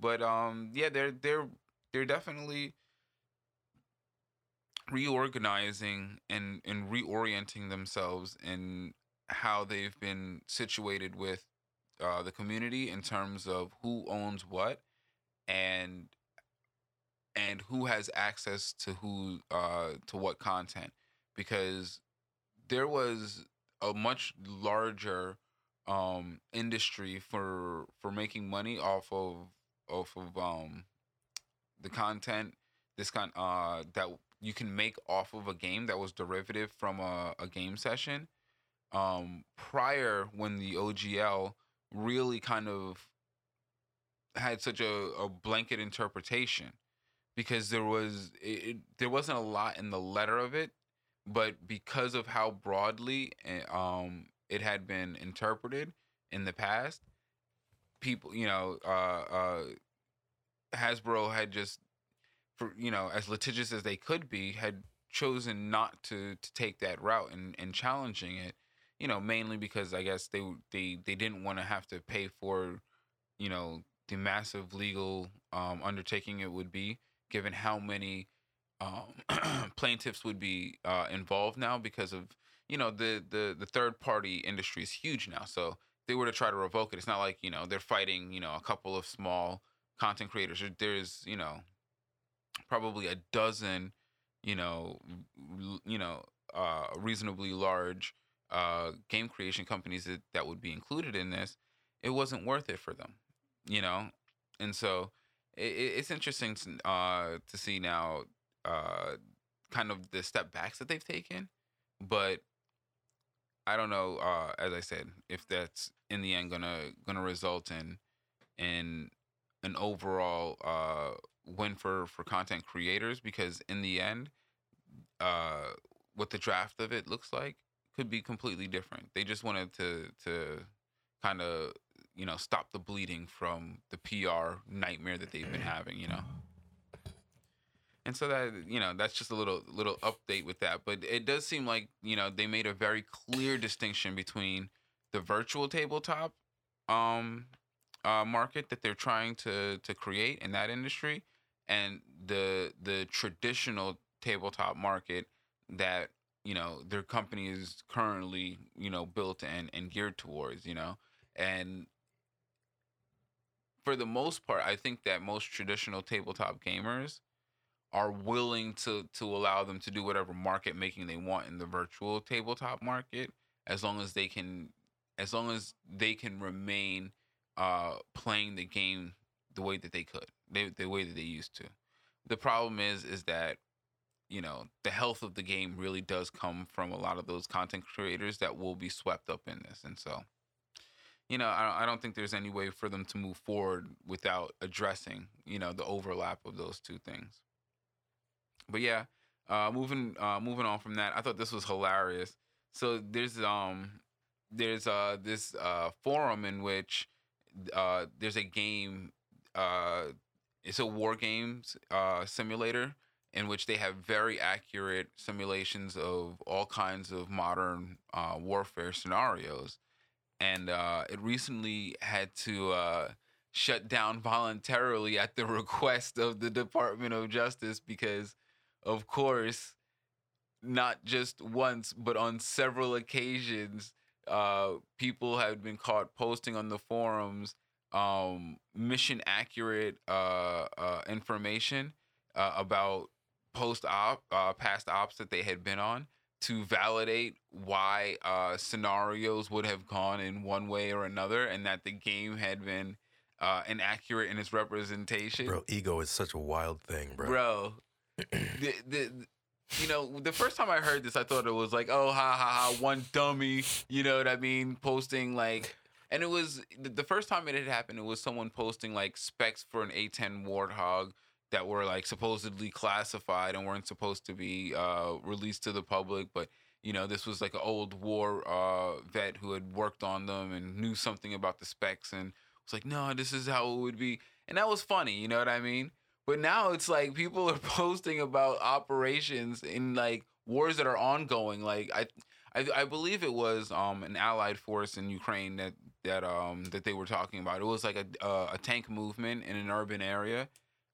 But um yeah, they're they're they're definitely reorganizing and and reorienting themselves in how they've been situated with uh, the community in terms of who owns what and and who has access to who uh, to what content. Because there was a much larger um, industry for for making money off of off of um, the content this kind uh, that you can make off of a game that was derivative from a, a game session. Um, prior when the OGL really kind of had such a, a blanket interpretation because there was it, it, there wasn't a lot in the letter of it but because of how broadly eh, um, it had been interpreted in the past people you know uh, uh, hasbro had just for you know as litigious as they could be had chosen not to to take that route and and challenging it you know mainly because i guess they they they didn't want to have to pay for you know the massive legal um undertaking it would be given how many um plaintiffs would be uh involved now because of you know the the the third party industry is huge now. So if they were to try to revoke it it's not like you know they're fighting you know a couple of small content creators. There's you know probably a dozen, you know, you know, uh, reasonably large uh, game creation companies that, that would be included in this, it wasn't worth it for them, you know, and so it, it's interesting to, uh, to see now uh, kind of the step backs that they've taken, but I don't know. Uh, as I said, if that's in the end gonna gonna result in in an overall uh, win for for content creators because in the end, uh, what the draft of it looks like could be completely different. They just wanted to to kind of you know stop the bleeding from the PR nightmare that they've been having. You know. And so that you know that's just a little little update with that, but it does seem like you know they made a very clear distinction between the virtual tabletop um uh, market that they're trying to to create in that industry and the the traditional tabletop market that you know their company is currently you know built and and geared towards you know and for the most part i think that most traditional tabletop gamers are willing to to allow them to do whatever market making they want in the virtual tabletop market as long as they can as long as they can remain uh playing the game the way that they could they, the way that they used to. The problem is is that you know the health of the game really does come from a lot of those content creators that will be swept up in this and so you know I, don't think there's any way for them to move forward without addressing you know the overlap of those two things. But yeah uh moving uh moving on from that i thought this was hilarious. So there's um there's uh this uh forum in which uh there's a game uh it's a war games uh simulator in which they have very accurate simulations of all kinds of modern uh warfare scenarios. And uh it recently had to uh shut down voluntarily at the request of the Department of Justice because of course not just once but on several occasions uh people had been caught posting on the forums um mission accurate uh uh information about post op uh, past ops that they had been on to validate why uh, scenarios would have gone in one way or another, and that the game had been uh, inaccurate in its representation. Bro, ego is such a wild thing, bro. Bro, the, the, you know, the first time I heard this, I thought it was like, oh, ha ha ha, one dummy. You know what I mean? Posting like, and it was the the first time it had happened. It was someone posting like specs for an A10 Warthog that were like supposedly classified and weren't supposed to be uh, released to the public, but you know this was like an old war uh, vet who had worked on them and knew something about the specs and was like, no, this is how it would be, and that was funny. You know what I mean? But now it's like people are posting about operations in like wars that are ongoing. Like I, I, I believe it was um an allied force in Ukraine that that um that they were talking about. It was like a uh, a tank movement in an urban area,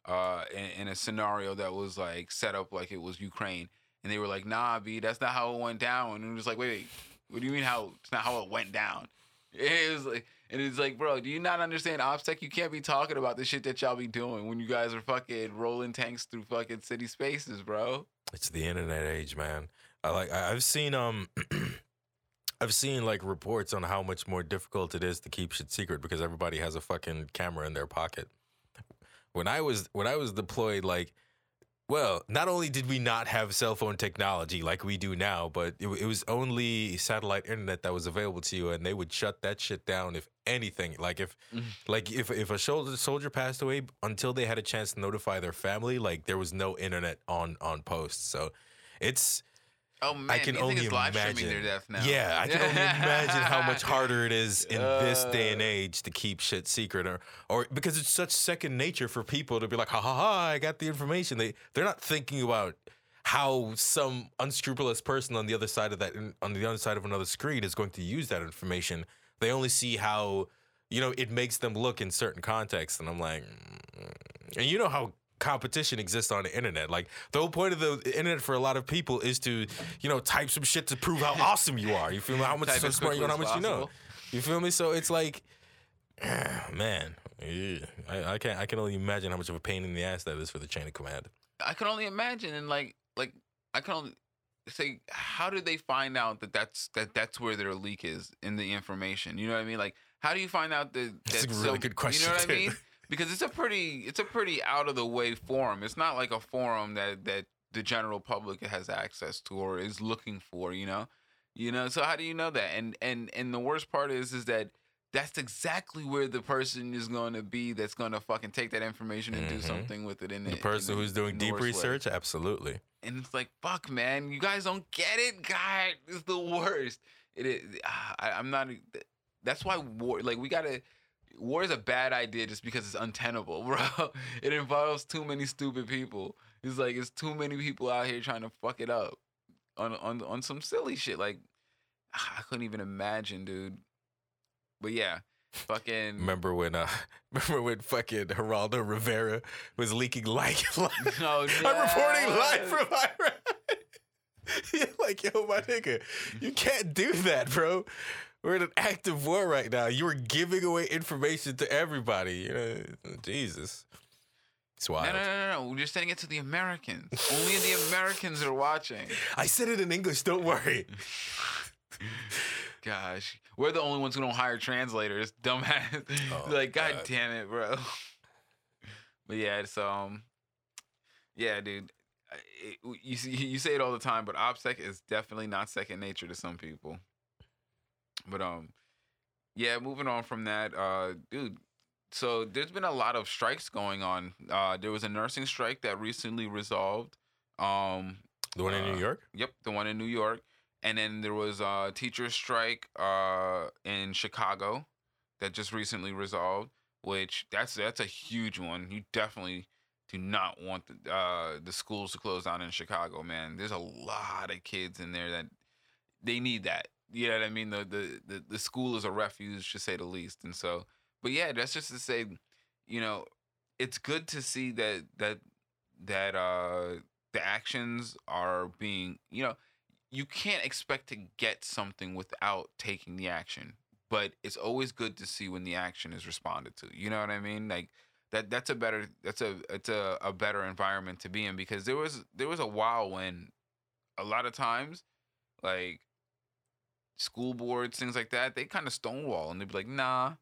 uh, in, in a scenario that was like set up like it was Ukraine, and they were like, "Nah, b, that's not how it went down." And it was like, "Wait, wait, what do you mean how it's not how it went down?" It was like, and it's like, bro, do you not understand OPSEC? You can't be talking about the shit that y'all be doing when you guys are fucking rolling tanks through fucking city spaces, bro. It's the internet age, man. I like I've seen um I've seen like reports on how much more difficult it is to keep shit secret because everybody has a fucking camera in their pocket. When I was when I was deployed like well, not only did we not have cell phone technology like we do now, but it, it was only satellite internet that was available to you, and they would shut that shit down if anything. Like if, Mhm. like if if a soldier soldier passed away, until they had a chance to notify their family, like there was no internet on on post. So it's Oh man, I can only it's live streaming imagine. their death now? Yeah, I can only imagine how much harder it is in this day and Uh. age to keep shit secret, or or because it's such second nature for people to be like, ha ha ha, I got the information. They they're not thinking about how some unscrupulous person on the other side of that on the other side of another screen is going to use that information. They only see how you know it makes them look in certain contexts, and I'm like, mm. and you know how competition exists on the internet. Like the whole point of the internet for a lot of people is to, you know, type some shit to prove how awesome you are. You feel me? How much so smart you are, how much you know. You feel me? So it's like, man, yeah. I, I can't. I can only imagine how much of a pain in the ass that is for the chain of command. I can only imagine, and like, like I can only say, how did they find out that that's that that's where their leak is in the information? You know what I mean? Like, how do you find out that That's a really so- good question, You know what too. I mean? Because it's a pretty, it's a pretty out of the way forum. It's not like a forum that that the general public has access to or is looking for. You know, you know. So how do you know that? And and and the worst part is, is that. That's exactly where the person is going to be. That's going to fucking take that information and Mhm. do something with it. In The in person the- who's doing in deep worst way research, absolutely. and it's like fuck man you guys don't get it god it's the worst it is ah, I, i'm not that's why war like we gotta war is a bad idea just because it's untenable bro it involves too many stupid people it's like it's too many people out here trying to fuck it up on on on some silly shit like i couldn't even imagine dude but yeah fucking Remember when? uh Remember when fucking Geraldo Rivera was leaking like, like Oh, I'm reporting live from Iraq. Like, yo, my nigga, you can't do that, bro. We're in an active war right now. You were giving away information to everybody. You know, Jesus. It's wild. no, no, no, no, no. We're just sending it to the Americans. Only the Americans are watching. I said it in English. Don't worry. Gosh, we're the only ones who don't hire translators. Dumbass. Oh, like, god God. damn it, bro. but yeah, it's um, yeah, dude. It, you see, you say it all the time, but OPSEC is definitely not second nature to some people. But um, yeah, moving on from that, uh, dude. So there's been a lot of strikes going on. Uh, there was a nursing strike that recently resolved. Um, The one in Uh, New York. Yep, the one in New York. And then there was a teacher strike uh, in Chicago that just recently resolved, which that's that's a huge one. You definitely do not want the uh, the schools to close down in Chicago, man. There's a lot of kids in there that they need that. You know what I mean? The the the, the school is a refuge, to say the least. And so, but yeah, that's just to say, you know, it's good to see that that that uh the actions are being, you know, you can't expect to get something without taking the action. But it's always good to see when the action is responded to. You know what I mean? Like that that's a better that's a it's a, a better environment to be in because there was there was a while when a lot of times like school boards things like that they kind of stonewall and they'd be like nah.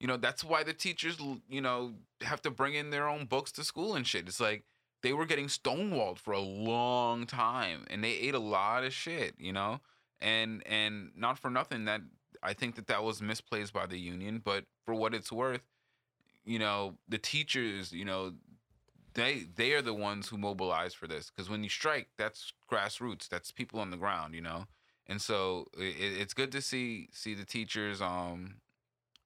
You know that's why the teachers you know have to bring in their own books to school and shit. It's like they were getting stonewalled for a long time and they ate a lot of shit you know? And and not for nothing that i think that that was misplaced by the union but for what it's worth you know the teachers you know they they are the ones who mobilize for this because when you strike that's grassroots that's people on the ground you know and so it, it's good to see see the teachers um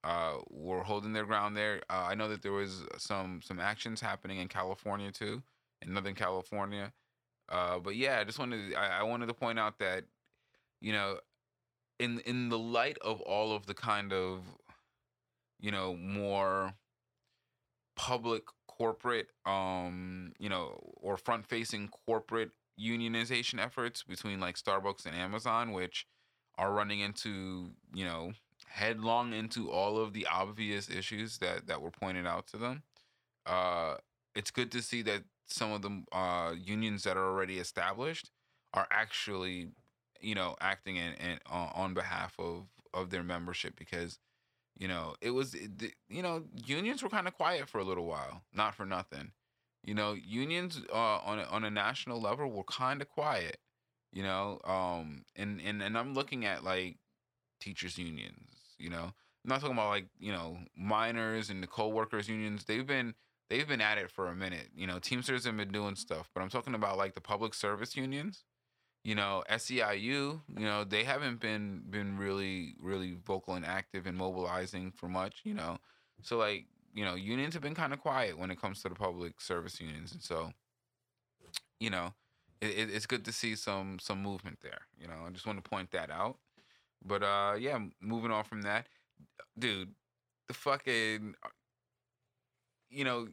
uh were holding their ground there. Uh, i know that there was some some actions happening in california too in northern california. Uh but yeah i just wanted I, I wanted to point out that you know in in the light of all of the kind of you know more public corporate um you know or front facing corporate unionization efforts between like Starbucks and Amazon which are running into you know headlong into all of the obvious issues that that were pointed out to them. Uh it's good to see that some of the uh unions that are already established are actually you know acting in, in on behalf of of their membership because you know it was you know unions were kind of quiet for a little while not for nothing you know unions uh, on a, on a national level were kind of quiet you know um and, and and i'm looking at like teachers unions you know i'm not talking about like you know miners and the co-workers unions they've been they've been at it for a minute you know teamsters have been doing stuff but i'm talking about like the public service unions you know SEIU, you know they haven't been been really really vocal and active and mobilizing for much, you know. So like you know unions have been kind of quiet when it comes to the public service unions, and so you know it, it, it's good to see some some movement there. You know, I just want to point that out. But uh yeah, moving on from that, dude, the fucking you know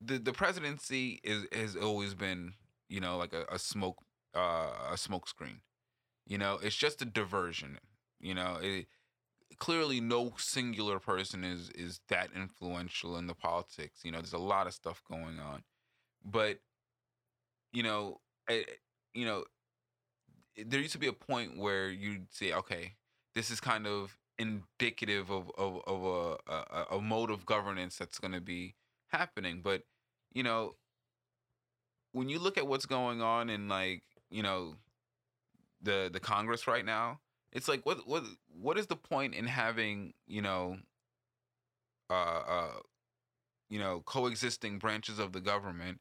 the the presidency is has always been you know like a, a smoke uh, a smoke screen you know it's just a diversion you know it clearly no singular person is is that influential in the politics you know there's a lot of stuff going on. But you know I, you know eh, there used to be a point where you'd say okay this is kind of indicative of of, of a, a a mode of governance that's going to be happening. But you know when you look at what's going on in like you know the the congress right now it's like what what what is the point in having you know uh uh you know coexisting branches of the government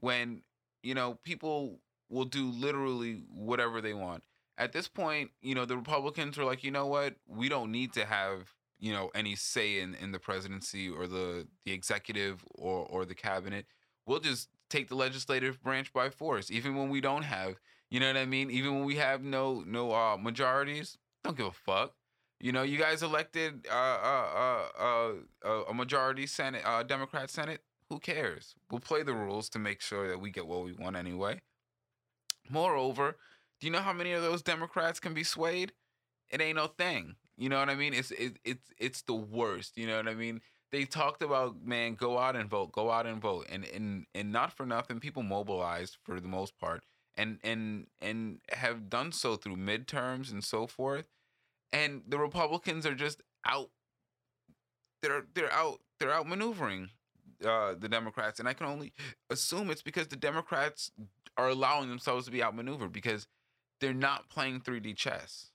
when you know people will do literally whatever they want? At this point you know the republicans are like you know what? We don't need to have you know any say in in the presidency or the the executive or or the cabinet. We'll just take the legislative branch by force even when we don't have you know what i mean? Even when we have no no uh majorities don't give a fuck. You know you guys elected uh uh uh, uh, a majority senate uh democrat senate who cares? We'll play the rules to make sure that we get what we want anyway. Moreover do you know how many of those democrats can be swayed? It ain't no thing. You know what i mean? It's it, it's it's the worst. You know what i mean? They talked about man go out and vote go out and vote. And and and not for nothing people mobilized for the most part and and and have done so through midterms and so forth and the republicans are just out they're they're out they're out maneuvering uh the democrats and i can only assume it's because the democrats are allowing themselves to be outmaneuvered because they're not playing 3d chess.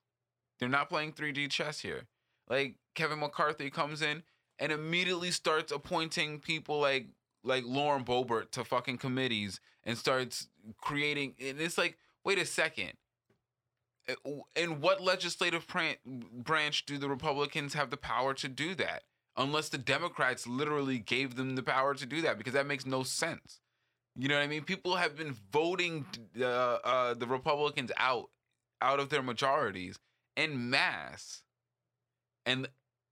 They're not playing 3d chess here. Like kevin mccarthy comes in and immediately starts appointing people like like Lauren Boebert to fucking committees and starts creating and it's like wait a second. Uh, in what legislative branch do the Republicans have the power to do that? Unless the Democrats literally gave them the power to do that because that makes no sense. You know what I mean? People have been voting uh, uh, the Republicans out out of their majorities in mass, and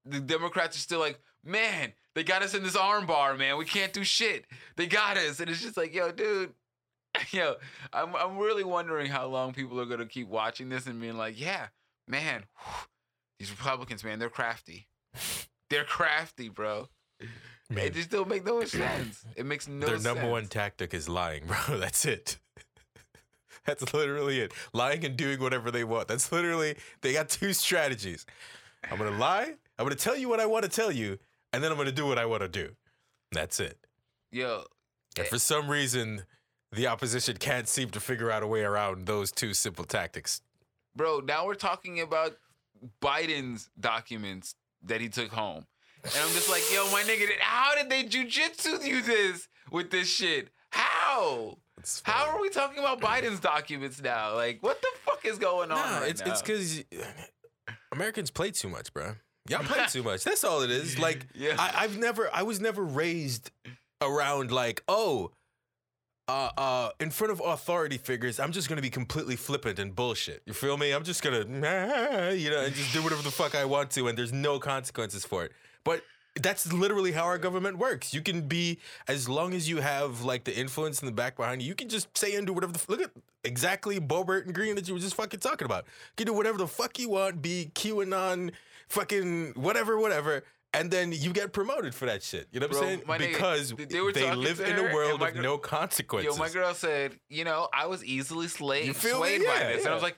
the Democrats are still like, man, they got us in this armbar, man. We can't do shit. They got us, and it's just like, yo, dude, yo, I'm I'm really wondering how long people are gonna keep watching this and being like, yeah, man, whew, these Republicans, man, they're crafty. They're crafty, bro. Man, It just don't make no sense. It makes no sense. their sense. number one tactic is lying, bro. That's it. That's literally it. Lying and doing whatever they want. That's literally they got two strategies. I'm gonna lie. I'm gonna tell you what I want to tell you, and then I'm gonna do what I want to do. That's it. Yo, And eh. for some reason, the opposition can't seem to figure out a way around those two simple tactics. bro, now we're talking about Biden's documents that he took home. And I'm just like, yo, my nigga, how did they jujitsu you this with this shit? How? How are we talking about Biden's documents now? Like, what the fuck is going on Nah, right it's now? it's because Americans play too much, bro. Y'all play too much. That's all it is. Like Yeah. I, I've never, I was never raised around like, oh, uh, uh, in front of authority figures, I'm just gonna be completely flippant and bullshit. You feel me? I'm just gonna, you know, and just do whatever the fuck I want to, and there's no consequences for it. But that's literally how our government works. You can be as long as you have like the influence in the back behind you. You can just say and do whatever the f- look at exactly Boebert and Greene that you were just fucking talking about. You can do whatever the fuck you want. Be QAnon, fucking whatever, whatever. And then you get promoted for that shit. You know what Bro, I'm saying? nigga, Because they they, live in a world of no consequences. Yo, my girl said, you know, I was easily swayed, You feel me? swayed by Yeah, this. And I was like,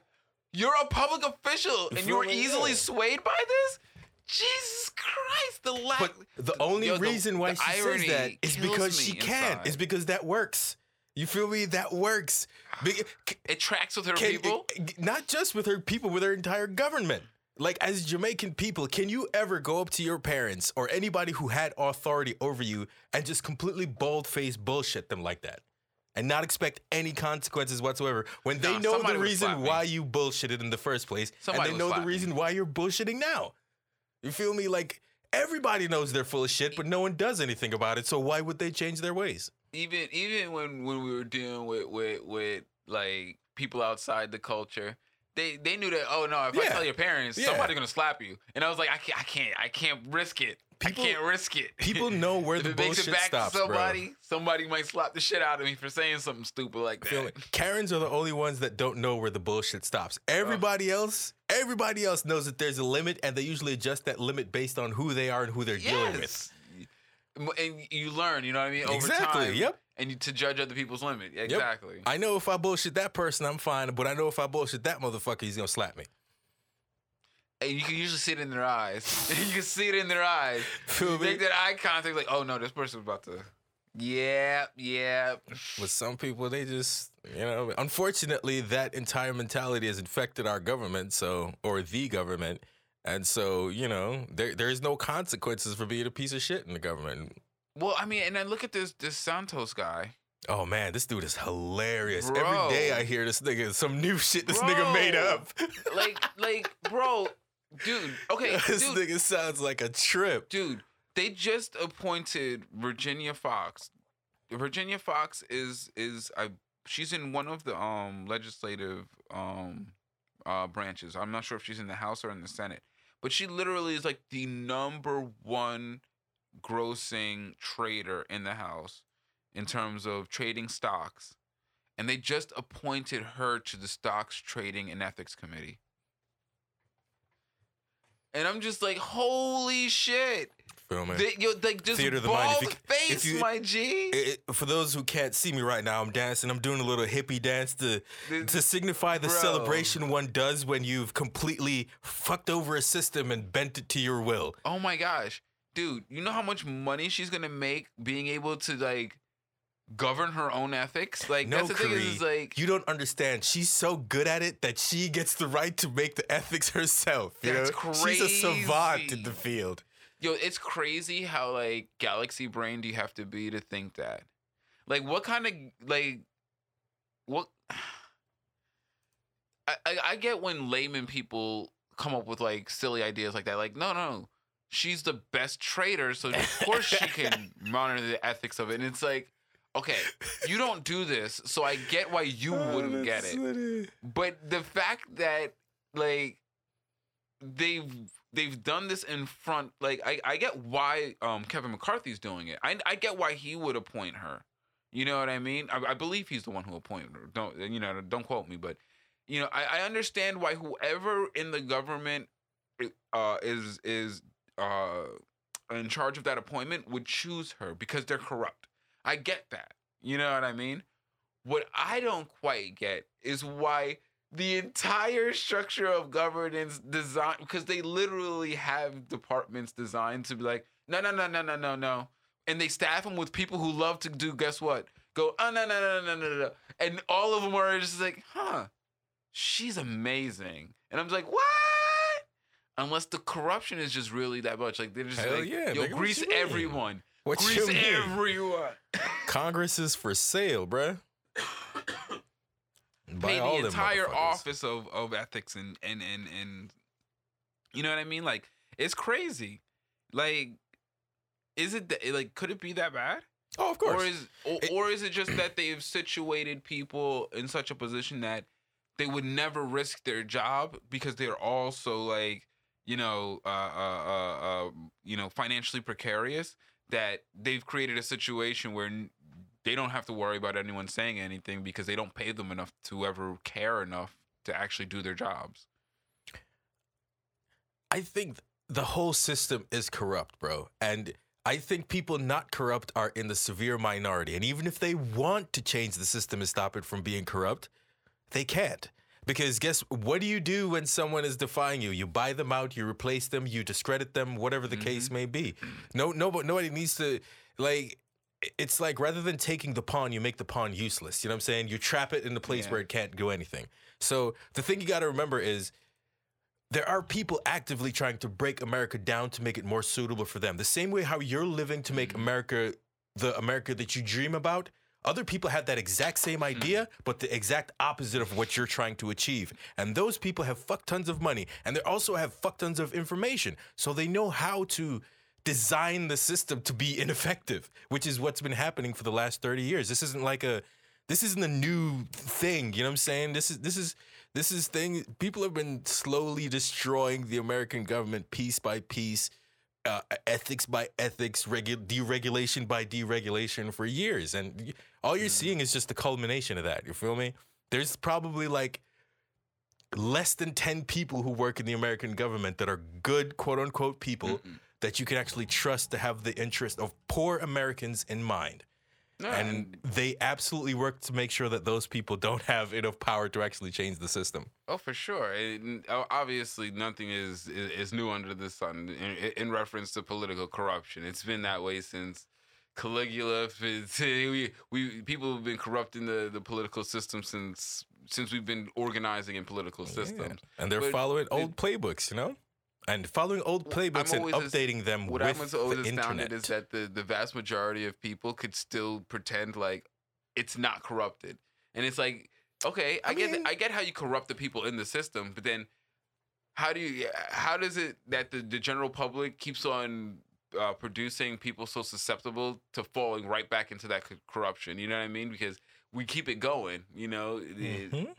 you're a public official and you were easily Yeah. swayed by this? Jesus Christ, the lack. But the only yo, the- reason why the she says that is because she can. inside. Is because that works. You feel me? That works. It tracks with her can- people. not just with her people, with her entire government. Like as Jamaican people, can you ever go up to your parents or anybody who had authority over you and just completely bald-faced bullshit them like that? And not expect any consequences whatsoever when they Nah, know somebody the would reason me. why you bullshitted in the first place, Somebody and would they know the me. reason why you're bullshitting now. You feel me? Like everybody knows they're full of shit, but no one does anything about it. So why would they change their ways? even even when when we were dealing with with with like people outside the culture they they knew that oh no if i Yeah. tell your parents Yeah. somebody's gonna slap you and i was like i can't i can't i can't risk it People- i can't risk it People know where if the it makes it bullshit back stops, to somebody somebody might slap the shit out of me for saying something stupid like that Feel? Karens are the only ones that don't know where the bullshit stops. Everybody else, everybody else knows that there's a limit, and they usually adjust that limit based on who they are and who they're dealing with. yes and you learn you know what i mean over Exactly, time yep. And to judge other people's limit exactly I know if I bullshit that person, I'm fine, but I know if I bullshit that motherfucker, he's gonna slap me. and you can usually see it in their eyes you can see it in their eyes Feel You me? make that eye contact, like, oh no, this person's about to. Yeah, yeah. But some people, they just, you know, unfortunately, that entire mentality has infected our government, so or the government, and so you know, there there's no consequences for being a piece of shit in the government. Well, I mean, and then look at this this Santos guy. Oh man, this dude is hilarious. Bro. Every day I hear this nigga some new shit this nigga made up. Like, like, bro, dude. Okay, this dude, nigga sounds like a trip. dude. They just appointed Virginia Foxx. Virginia Foxx is is I. She's in one of the um legislative um uh branches. I'm not sure if she's in the House or in the Senate, but she literally is like the number one grossing trader in the House in terms of trading stocks. And they just appointed her to the Stocks Trading and Ethics Committee. And I'm just like, holy shit. Feel me? They, yo, like just Theater of the mind. If you- face, if you- my G. It- it- for those who can't see me right now, I'm dancing. I'm doing a little hippie dance to The- to signify the Bro. celebration one does when you've completely fucked over a system and bent it to your will. oh my gosh, dude, you know how much money she's gonna make being able to like govern her own ethics? Like No, that's the thing is, is like You don't understand. She's so good at it that she gets the right to make the ethics herself. You That's know? She's a savant in the field. yo, it's crazy how like galaxy brain do you have to be to think that? Like what kind of like what I, I I get when layman people come up with like silly ideas like that. Like, no, no, she's the best trader, so of course she can monitor the ethics of it. And it's like, okay, you don't do this, so I get why you Oh, wouldn't get it. But the fact that like they've they've done this in front, like I, I get why um Kevin McCarthy's doing it. I I get why he would appoint her. You know what I mean? I, I believe he's the one who appointed her. Don't you know? Don't quote me, but you know I, I understand why whoever in the government uh is is uh in charge of that appointment would choose her because they're corrupt. I get that. You know what I mean? What I don't quite get is why the entire structure of governance design because they literally have departments designed to be like no no no no no no no and they staff them with people who love to do guess what go oh no no no no no no and all of them are just like huh she's amazing and i'm like what unless the corruption is just really that much like they're just Hell like yeah, yo nigga, what grease mean? everyone What grease everyone Congress is for sale, bruh. Pay the entire office of, of ethics and, and and and you know what I mean? Like it's crazy. Like is it th- like could it be that bad? Oh, of course. Or is or, It- or is it just that they've situated people in such a position that they would never risk their job because they're also like you know uh, uh, uh, uh, you know financially precarious that they've created a situation where they don't have to worry about anyone saying anything because they don't pay them enough to ever care enough to actually do their jobs. I think the whole system is corrupt, bro. And I think people not corrupt are in the severe minority. And even if they want to change the system and stop it from being corrupt, they can't. Because guess what do you do when someone is defying you? You buy them out, you replace them, you discredit them, whatever the case mm-hmm. may be. No, no, nobody needs to like. It's like rather than taking the pawn, you make the pawn useless. You know what I'm saying? You trap it in the place Yeah. where it can't do anything. So the thing you got to remember is there are people actively trying to break America down to make it more suitable for them. The same way how you're living to make mm-hmm. America the America that you dream about, other people have that exact same idea, but the exact opposite of what you're trying to achieve. And those people have fuck tons of money and they also have fuck tons of information. So they know how to design the system to be ineffective, which is what's been happening for the last 30 years. This isn't like a this isn't a new thing, you know what I'm saying? This is this is this is thing people have been slowly destroying the American government piece by piece, uh, ethics by ethics, regu- deregulation by deregulation for years, and all you're seeing is just the culmination of that. You feel me? There's probably like less than 10 people who work in the American government that are good, quote unquote, people that you can actually trust to have the interest of poor Americans in mind. No, And they absolutely work to make sure that those people don't have enough power to actually change the system. Oh, for sure. Uh, obviously, nothing is, is is new under the sun in, in reference to political corruption. It's been that way since Caligula. We, we people have been corrupting the, the political system since since we've been organizing in political systems. And they're But following it- old playbooks, you know? And following old playbooks and always as- updating them What with I'm always the astounded internet. is that the, the vast majority of people could still pretend like it's not corrupted, and it's like, okay, I, I get mean- I get how you corrupt the people in the system, but then how do you how does it that the, the general public keeps on uh, producing people so susceptible to falling right back into that co- corruption? You know what I mean? Because we keep it going. You know, It- Mhm.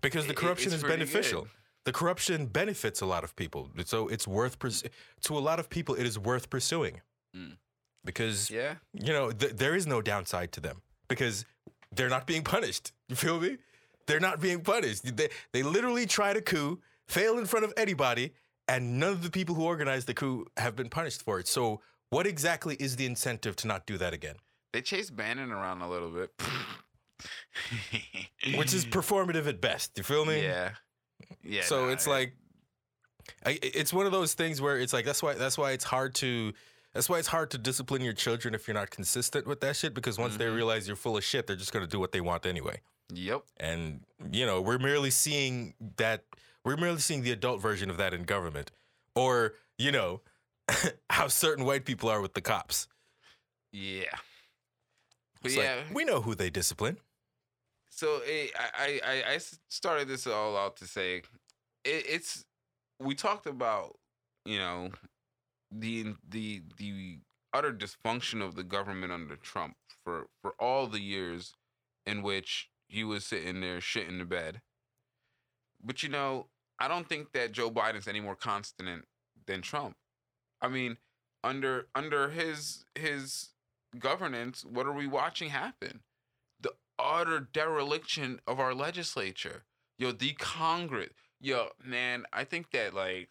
Because the it- corruption it's is beneficial. good. The corruption benefits a lot of people. So it's worth, purs- to a lot of people, it is worth pursuing. Mm. Because yeah. you know, th- there is no downside to them because they're not being punished. You feel me? They're not being punished. They, they literally tried a coup, fail in front of anybody, and none of the people who organized the coup have been punished for it. So, what exactly is the incentive to not do that again? They chase Bannon around a little bit. Which is performative at best. You feel me? Yeah. Yeah. so nah, it's it- like I, it's one of those things where it's like that's why that's why it's hard to that's why it's hard to discipline your children if you're not consistent with that shit because once they Mhm. realize you're full of shit they're just going to do what they want anyway Yep. and you know we're merely seeing that we're merely seeing the adult version of that in government or you know how certain white people are with the cops Yeah. But yeah. like, we know who they discipline so eh, I I I, I I started this all out to say it, it's we talked about you know the the the utter dysfunction of the government under Trump for for all the years in which he was sitting there shitting the bed. But you know, I don't think that Joe Biden's any more constant than Trump. I mean, under under his his governance, what are we watching happen? The utter dereliction of our legislature. Yo, the Congress. Yo, man, I think that like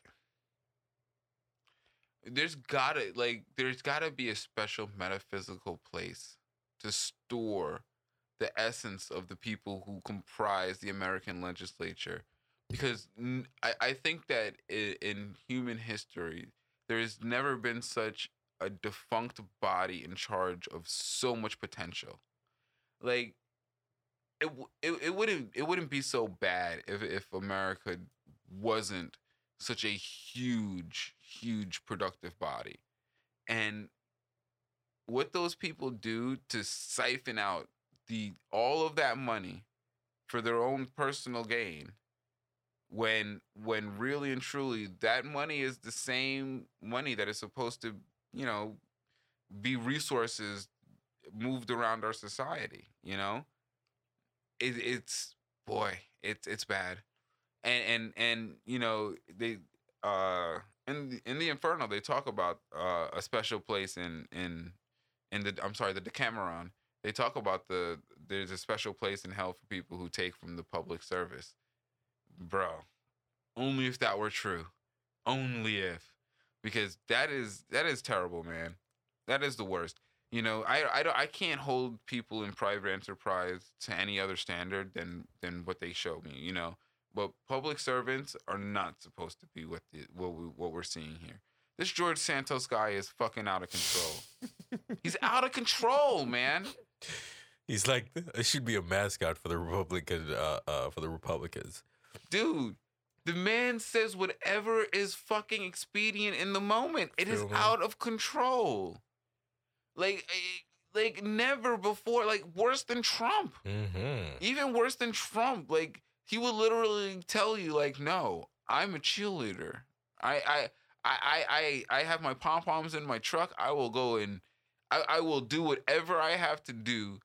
there's gotta like there's gotta be a special metaphysical place to store the essence of the people who comprise the American legislature, because I, I think that in, human history there has never been such a defunct body in charge of so much potential. Like it, it, it wouldn't it wouldn't be so bad if if America wasn't such a huge huge productive body. And what those people do to siphon out the all of that money for their own personal gain when when really and truly that money is the same money that is supposed to, you know, be resources moved around our society, you know? It, it's boy, it's it's bad. And and and you know, they uh in in the Inferno they talk about uh, a special place in in in the I'm sorry the Decameron. They talk about the there's a special place in hell for people who take from the public service, bro. Only if that were true, only if, because that is that is terrible, man. That is the worst. You know, I I don't I can't hold people in private enterprise to any other standard than than what they show me. You know, but public servants are not supposed to be what the, what we, what we're seeing here. This George Santos guy is fucking out of control. He's out of control, man. He's like it should be a mascot for the Republican uh, uh for the Republicans. Dude, the man says whatever is fucking expedient in the moment. It is out of control. Like eh, like never before, like worse than Trump. Mm-hmm. even worse than Trump. Like he would literally tell you, like, no, I'm a cheerleader. I I I I I, I have my pom poms in my truck. I will go and I, I will do whatever I have to do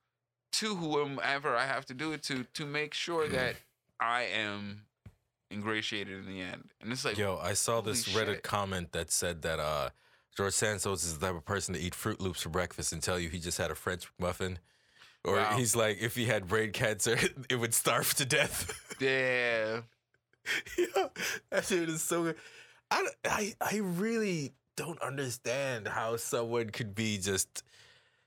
to whomever I have to do it to to make sure that I am ingratiated in the end. And it's like, Yo, I saw this Reddit shit. comment that said that uh George Santos is the type of person to eat Froot Loops for breakfast and tell you he just had a French muffin. Or Wow. he's like, if he had brain cancer, it would starve to death. yeah, yeah, that shit is so good. I, I, I really don't understand how someone could be just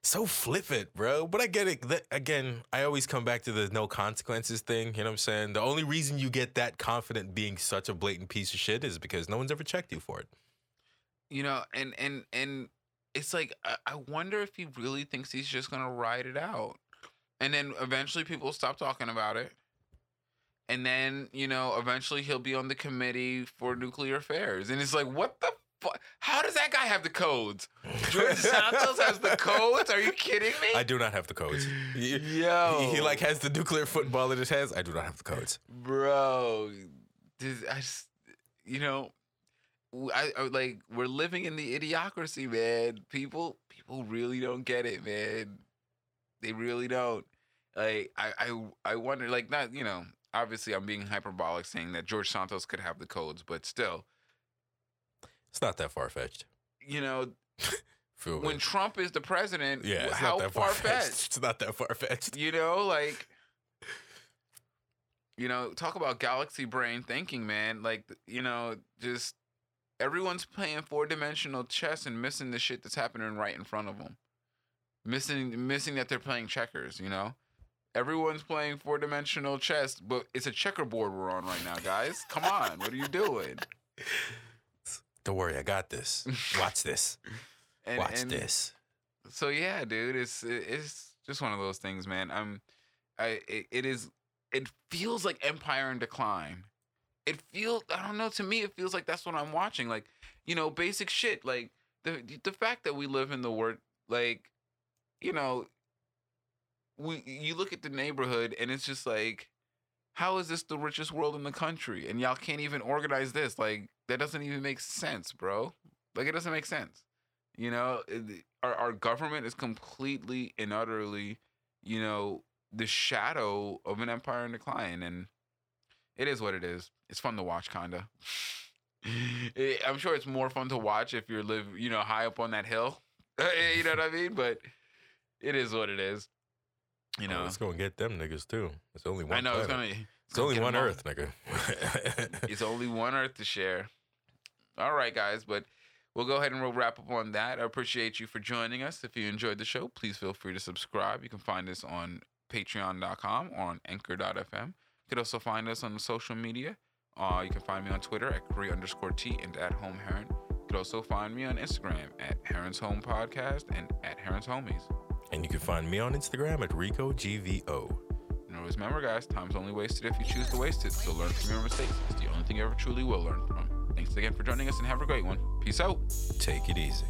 so flippant, bro. But I get it. Again, I always come back to the no consequences thing. You know what I'm saying? The only reason you get that confident being such a blatant piece of shit is because no one's ever checked you for it. you know, and and and it's like I, wonder if he really thinks he's just gonna ride it out, and then eventually people stop talking about it, and then you know eventually he'll be on the committee for nuclear affairs, and it's like what the? How does that guy have the codes? George Santos has the codes? Are you kidding me? I do not have the codes. Yo, he, he, like has the nuclear football in his hands. I do not have the codes. bro. This, I just, you know, I like we're living in the idiocracy, man. People, people really don't get it, man. They really don't. Like, I, I, I wonder, like, not, you know, obviously I'm being hyperbolic saying that George Santos could have the codes, but still, It's not that far fetched. you know, Feel when me? Trump is the president, yeah, it's how far fetched. It's not that far fetched. You know, like you know, talk about galaxy brain thinking, man. Like, you know, just everyone's playing four-dimensional chess and missing the shit that's happening right in front of them. Missing missing that they're playing checkers, you know? Everyone's playing four-dimensional chess, but it's a checkerboard we're on right now, guys. Come on, what are you doing? Don't worry, I got this. Watch this. And, Watch and- this. so yeah, dude, it's it's just one of those things, man. I'm, I it, it is, it feels like Empire in decline. It feels I don't know. To me, it feels like that's what I'm watching. Like you know, basic shit. Like the the fact that we live in the word like, you know, we you look at the neighborhood and it's just like. How is this the richest world in the country? And y'all can't even organize this. Like, that doesn't even make sense, bro. Like, it doesn't make sense. You know, eh, it- our our government is completely and utterly, you know, the shadow of an empire in decline, and it is what it is. It's fun to watch, kinda. It- eh, I'm sure it's more fun to watch if you're live, you know, high up on that hill. Eh, you know what I mean? But it is what it is. You Oh, know, it's gonna get them niggas too. It's only one. I know it's gonna. It's only gonna one get 'em all. Earth, nigga. it's only one Earth to share. All right, guys, but we'll go ahead and we'll wrap up on that. I appreciate you for joining us. If you enjoyed the show, please feel free to subscribe. You can find us on patreon.com or on anchor.fm. You can also find us on social media. Uh, you can find me on Twitter at Korea underscore T and at Home Heron. You can also find me on Instagram at Heron's Home Podcast and at Heron's Homies. And you can find me on Instagram at RicoGVO. And always remember, guys, time's only wasted if you choose to waste it. So learn from your mistakes. It's the only thing you ever truly will learn from. Thanks again for joining us and have a great one. Peace out. Take it easy.